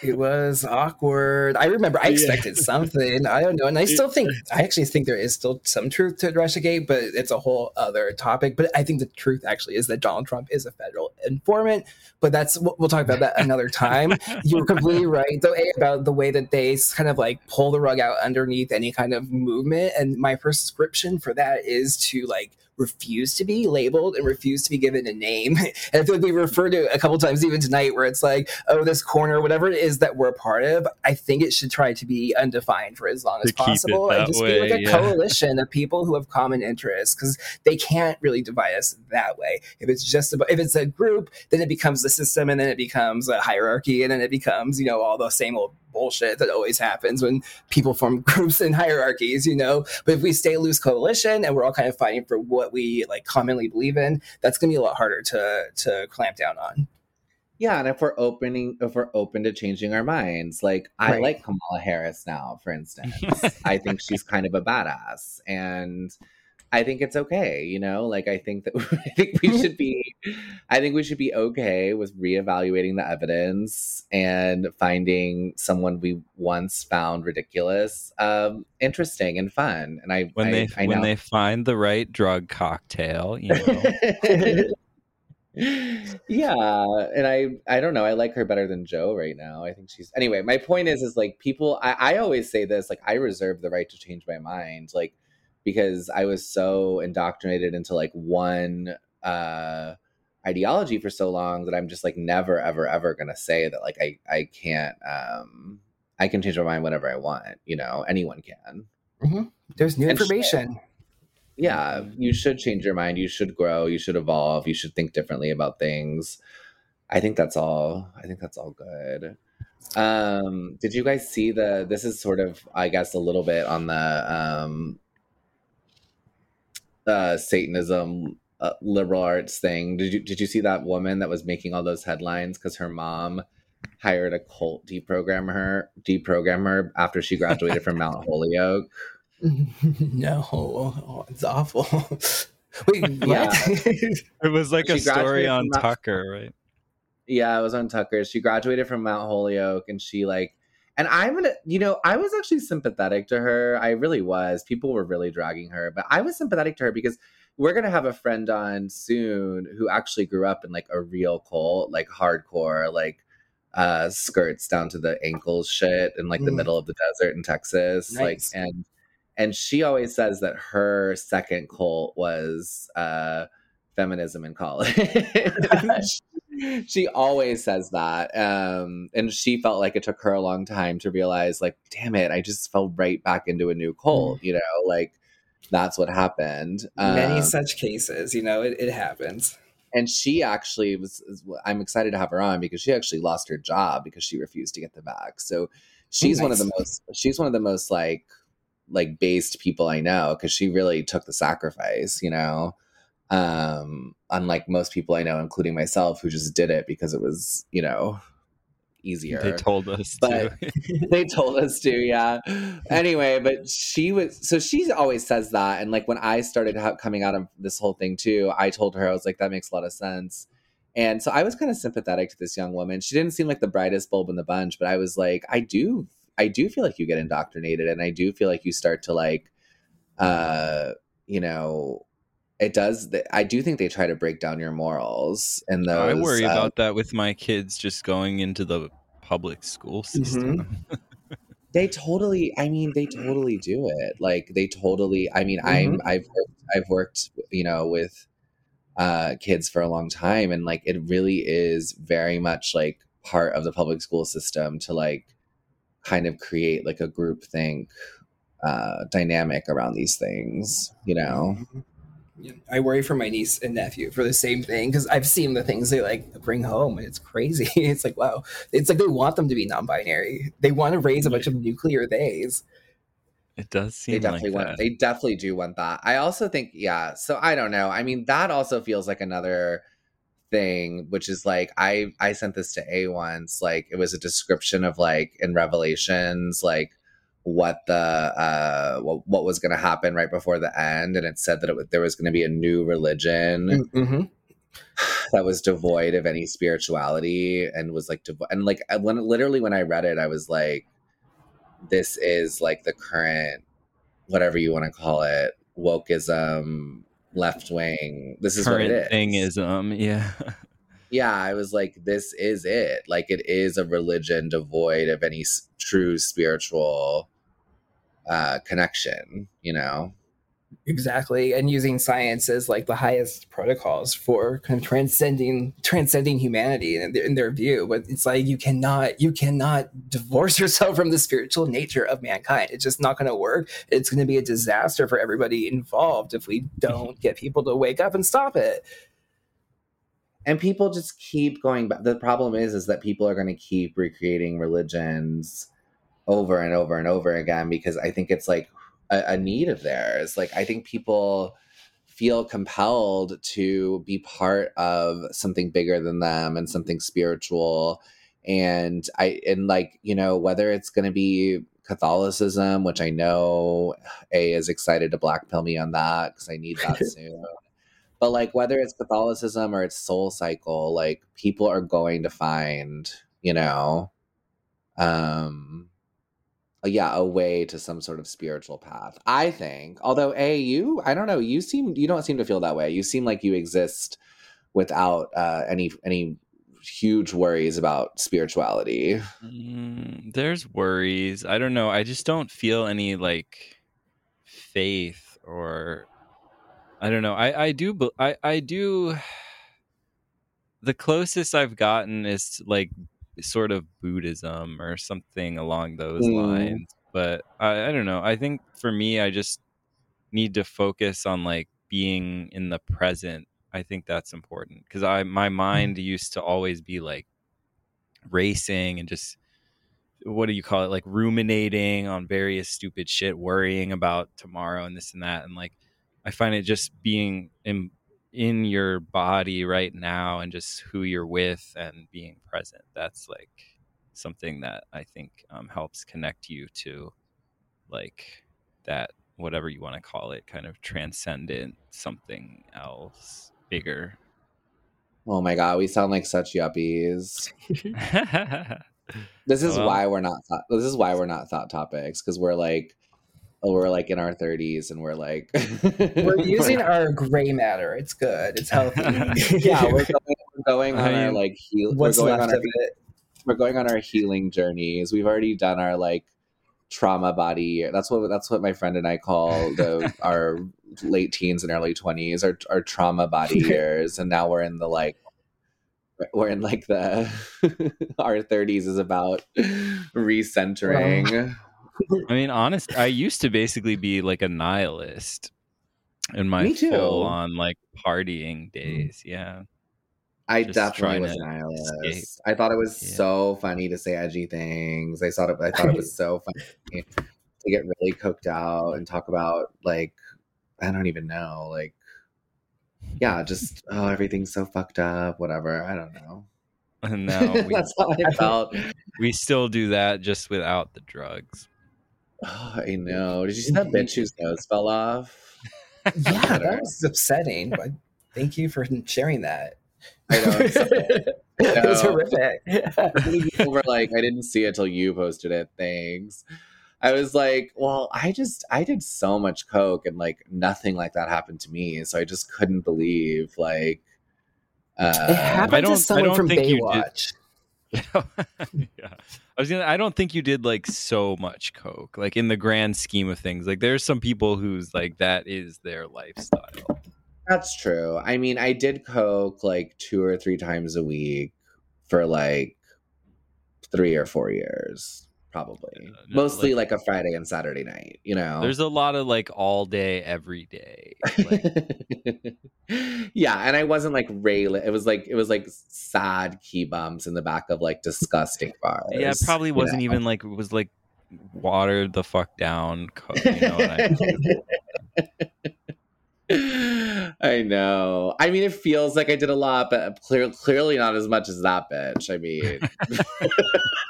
it was awkward. I remember I Yeah. expected something. I don't know. And I still think, [laughs] I actually think there is still some truth to Russiagate, but it's a whole other topic. But I think the truth actually is that Donald Trump is a federal informant. But that's, we'll talk about that [laughs] another time. You're completely [laughs] right, though, A, about the way that they kind of like pull the rug out underneath any kind of movement. And my prescription for that is to like, refuse to be labeled and refuse to be given a name. [laughs] And I feel like we refer to it a couple times even tonight where it's like, oh, this corner, whatever it is that we're a part of, I think it should try to be undefined for as long as To keep it possible and just be like a yeah. coalition of people who have common interests because they can't really divide us that way. If it's just about, if it's a group, then it becomes the system and then it becomes a hierarchy and then it becomes, you know, all the same old bullshit that always happens when people form [laughs] groups and hierarchies, you know. But if we stay a loose coalition and we're all kind of fighting for what we like commonly believe in, that's gonna be a lot harder to to clamp down on. Yeah, and if we're opening, if we're open to changing our minds, like I Right. like Kamala Harris now, for instance. [laughs] I think she's kind of a badass, and I think it's okay. You know, like I think that [laughs] I think we [laughs] should be, I think we should be okay with reevaluating the evidence and finding someone we once found ridiculous, um, interesting and fun. And I when I, they I when they find the right drug cocktail, you know. [laughs] yeah and i i don't know i like her better than joe right now i think she's anyway my point is is like people i, I always say this like i reserve the right to change my mind like because i was so indoctrinated into like one uh ideology for so long that i'm just like never ever ever gonna say that like i i can't um i can change my mind whenever i want you know? Anyone can. There's new And shit. information. yeah you should change your mind. You should grow. You should evolve. You should think differently about things. I think that's all. I think that's all good. Um did you guys see the this is sort of i guess a little bit on the um uh satanism uh, liberal arts thing did you did you see that woman that was making all those headlines because her mom hired a cult deprogrammer deprogrammer after she graduated from mount [laughs] holyoke [laughs] no, oh, it's awful. [laughs] Wait. Yeah. It was like a story on from that- Tucker, right? Yeah, it was on Tucker. She graduated from Mount Holyoke and she like and I'm gonna you know, I was actually sympathetic to her. I really was. People were really dragging her, but I was sympathetic to her because we're gonna have a friend on soon who actually grew up in like a real cult, like hardcore, like uh skirts down to the ankles shit in like the Mm. middle of the desert in Texas. Nice. Like and and she always says that her second cult was uh feminism in college. [laughs] [laughs] she always says that. Um, and she felt like it took her a long time to realize, like, damn it, I just fell right vax into a new cult, you know, like that's what happened. Many Um, such cases, you know, it, it happens. and she actually was i'm excited to have her on because she actually lost her job because she refused to get the back so she's one of the most she's one of the most like like based people i know because she really took the sacrifice you know um unlike most people i know including myself who just did it because it was you know easier. They told us But- to. [laughs] they told us to yeah. Anyway but she was so she always says that. And like when i started ha- coming out of this whole thing too i told her i was like that makes a lot of sense. And so i was kind of sympathetic to this young woman. She didn't seem like the brightest bulb in the bunch but i was like i do i do feel like you get indoctrinated and i do feel like you start to like uh you know it does i do think they try to break down your morals and those I worry uh, about that with my kids just going into the public school system. [laughs] They totally. I mean, they totally do it. Like they totally. I mean, I'm. I've worked, I've worked. You know, with uh, kids for a long time, and like it really is very much like part of the public school system to like kind of create like a group think uh, dynamic around these things. You know. Yeah, I worry for my niece and nephew for the same thing because I've seen the things they like bring home, and it's crazy. [laughs] It's like wow, it's like they want them to be non-binary. They want to raise a bunch of nuclear theys. It does seem They seem definitely like want. that. They definitely do want that. I also think, yeah. So I don't know. I mean, that also feels like another thing, which is like I I sent this to A once. Like it was a description of like in Revelations, like what the uh what, what was going to happen right before the end and it said that it, there was going to be a new religion hmm that was devoid of any spirituality and was like devo- and like when literally when i read it i was like this is like the current whatever you want to call it wokeism left wing this is what Current it is thing is. um yeah. yeah i was like this is it. Like it is a religion devoid of any s- true spiritual uh connection you know Exactly, and using science as like the highest protocols for kind of transcending transcending humanity in their, in their view. But it's like you cannot you cannot divorce [laughs] yourself from the spiritual nature of mankind. It's just not going to work. It's going to be a disaster for everybody involved if we [laughs] don't get people to wake up and stop it. and people just keep going back the problem is is that people are going to keep recreating religions over and over and over again because i think it's like a, a need of theirs. Like i think people feel compelled to be part of something bigger than them and something spiritual. And i and like you know whether it's going to be catholicism which i know a is excited to black pill me on that because i need that [laughs] soon. But like whether it's catholicism or it's SoulCycle like people are going to find you know um yeah a way to some sort of spiritual path i think although a you i don't know you seem you don't seem to feel that way you seem like you exist without uh any any huge worries about spirituality Mm, there's worries. I don't know. I just don't feel any like faith or I don't know. I I do I I do [sighs] the closest I've gotten is like sort of Buddhism or something along those Mm. lines. But I I don't know. I think for me I just need to focus on like being in the present. I think that's important because I my mind used to always be like racing and just what do you call it like ruminating on various stupid shit worrying about tomorrow and this and that and like i find it just being in in your body right now and just who you're with and being present that's like something that i think um, helps connect you to like that whatever you want to call it kind of transcendent something else bigger oh my god we sound like such yuppies [laughs] This is Well- why we're not. Thought, this is why we're not thought topics because we're like, oh, we're like in our thirties and we're like, We're [laughs] using our gray matter. It's good. It's healthy. [laughs] yeah, we're going, we're going on I our like heal. We're What's going left on our of it? we're going on our healing journeys. We've already done our like trauma body. That's what that's what my friend and I call the [laughs] our late teens and early twenties, our our trauma body years, and now we're in the like we're in like the our thirties is about recentering. I mean, honest, I used to basically be like a nihilist in my full on like partying mm. days. Yeah. I Just definitely was to a nihilist. escape. I thought it was Yeah. so funny to say edgy things. I thought it, I thought it was [laughs] so funny to get really cooked out and talk about like I don't even know, like yeah, just oh everything's so fucked up, whatever. I don't know. [laughs] And now [laughs] we, That's how I felt. we still do that just without the drugs. Oh, I know. Did you see that bitch whose nose fell off? Yeah, that was upsetting. But thank you for sharing that. I know. It [laughs] was know. horrific. people were like, I didn't see it till you posted it. Thanks. I was like, well, I just I did so much coke and like nothing like that happened to me, so I just couldn't believe like. It Uh, happened I don't- to someone from think you. Baywatch. [laughs] [laughs] yeah. I was gonna I don't think you did like so much coke. Like in the grand scheme of things. Like there's some people who's like that is their lifestyle. that's true. I mean, I did coke like two or three times a week for like three or four years, probably. Yeah, no, Mostly like- like, a Friday and Saturday night, you know. There's a lot of like all day, every day. Like, [laughs] yeah, and I wasn't like railing. It was like it was like sad key bumps in the back of like disgusting bars. yeah, it probably wasn't know? even like it was like watered the fuck down. You know [laughs] I know. I mean, it feels like I did a lot, but clear, clearly not as much as that bitch. I mean,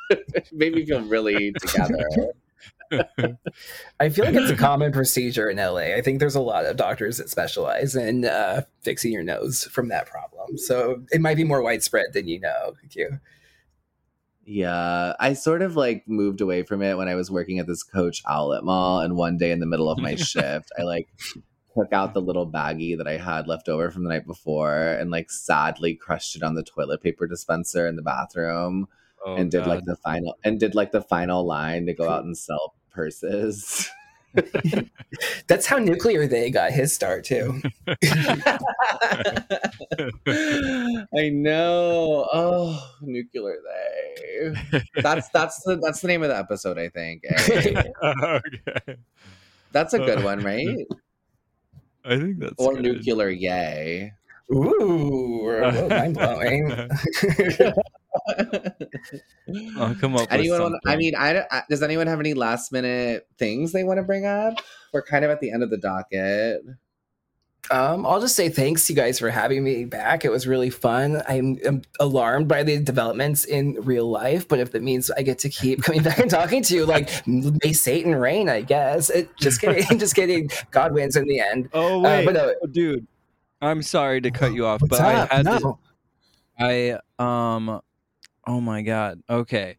it [laughs] made me feel really together. I feel like it's a common procedure in LA. I think there's a lot of doctors that specialize in uh, fixing your nose from that problem. So it might be more widespread than you know. Q. Yeah, I sort of like moved away from it when I was working at this Coach outlet mall, and one day in the middle of my [laughs] shift, I like took out the little baggie that I had left over from the night before and like sadly crushed it on the toilet paper dispenser in the bathroom Oh, and did like the final and did like the final line to go out and sell purses. [laughs] That's how Nuclear they got his start too. [laughs] I know. Oh, nuclear they. That's that's the that's the name of the episode, I think. eh? [laughs] okay. That's a good one, right? I think that's Or good. nuclear Ye. Ooh, [laughs] mind blowing. [laughs] I'll come up anyone? with Want, I mean, I, I- does anyone have any last minute things they want to bring up? We're kind of at the end of the docket. Um, I'll just say thanks you guys for having me back. It was really fun. I'm, I'm alarmed by the developments in real life, but if that means I get to keep [laughs] coming back and talking to you, like may Satan reign, I guess. It, [laughs] just kidding, [laughs] just kidding. God wins in the end. Oh Uh, wait, but no, Oh, dude. I'm sorry to cut you off, what's but up? I had no. to, I um oh my god. Okay.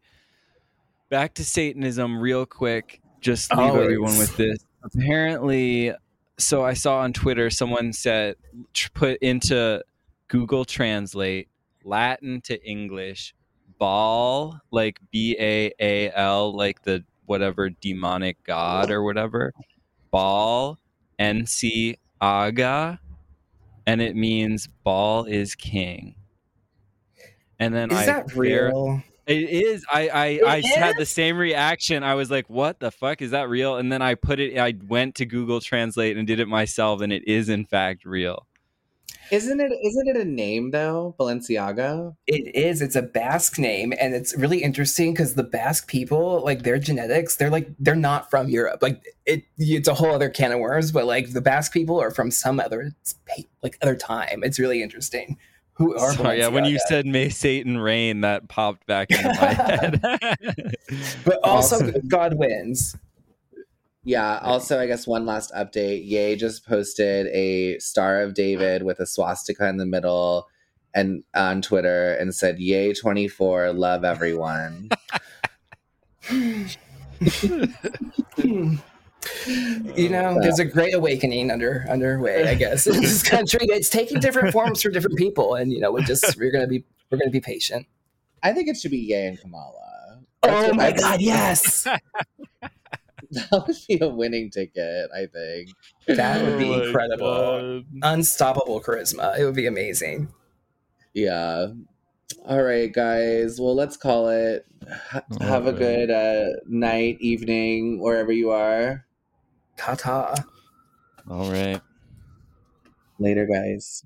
Back to Satanism real quick. Just leave Always. everyone with this. Apparently so I saw on Twitter someone said tr- put into Google Translate Latin to English Baal like B A A L like the whatever demonic god or whatever. ball NC Aga and it means Baal is king. And then Is I that ver- real? It is. I I, It I had the same reaction. I was like, "What the fuck is that real?" And then I put it. I went to Google Translate and did it myself, and it is in fact real. Isn't it? Isn't it a name though? Balenciaga. It is. It's a Basque name, and it's really interesting because the Basque people, like their genetics, they're like they're not from Europe. Like it, it's a whole other can of worms. But like the Basque people are from some other spa- like other time. It's really interesting. Who are Sorry, yeah. When you Balenciaga. said "May Satan reign," that popped back into my [laughs] head. [laughs] but also Awesome. God wins. Yeah. Also, I guess one last update. Ye just posted a Star of David with a swastika in the middle, and on Twitter, and said, "Ye, twenty four, love everyone." [laughs] you know, there's a great awakening under underway, I guess, in this [laughs] country. It's taking different forms for different people, and you know, we're just we're gonna be we're gonna be patient. I think it should be Ye and Kamala. That's Oh my I- god, yes. [laughs] That would be a winning ticket. I think. That would be Oh incredible. God. Unstoppable charisma. It would be amazing. Yeah. All right, guys. Well, let's call it. Ha- All have a good uh, night, evening, wherever you are. Ta ta. All right. Later, guys.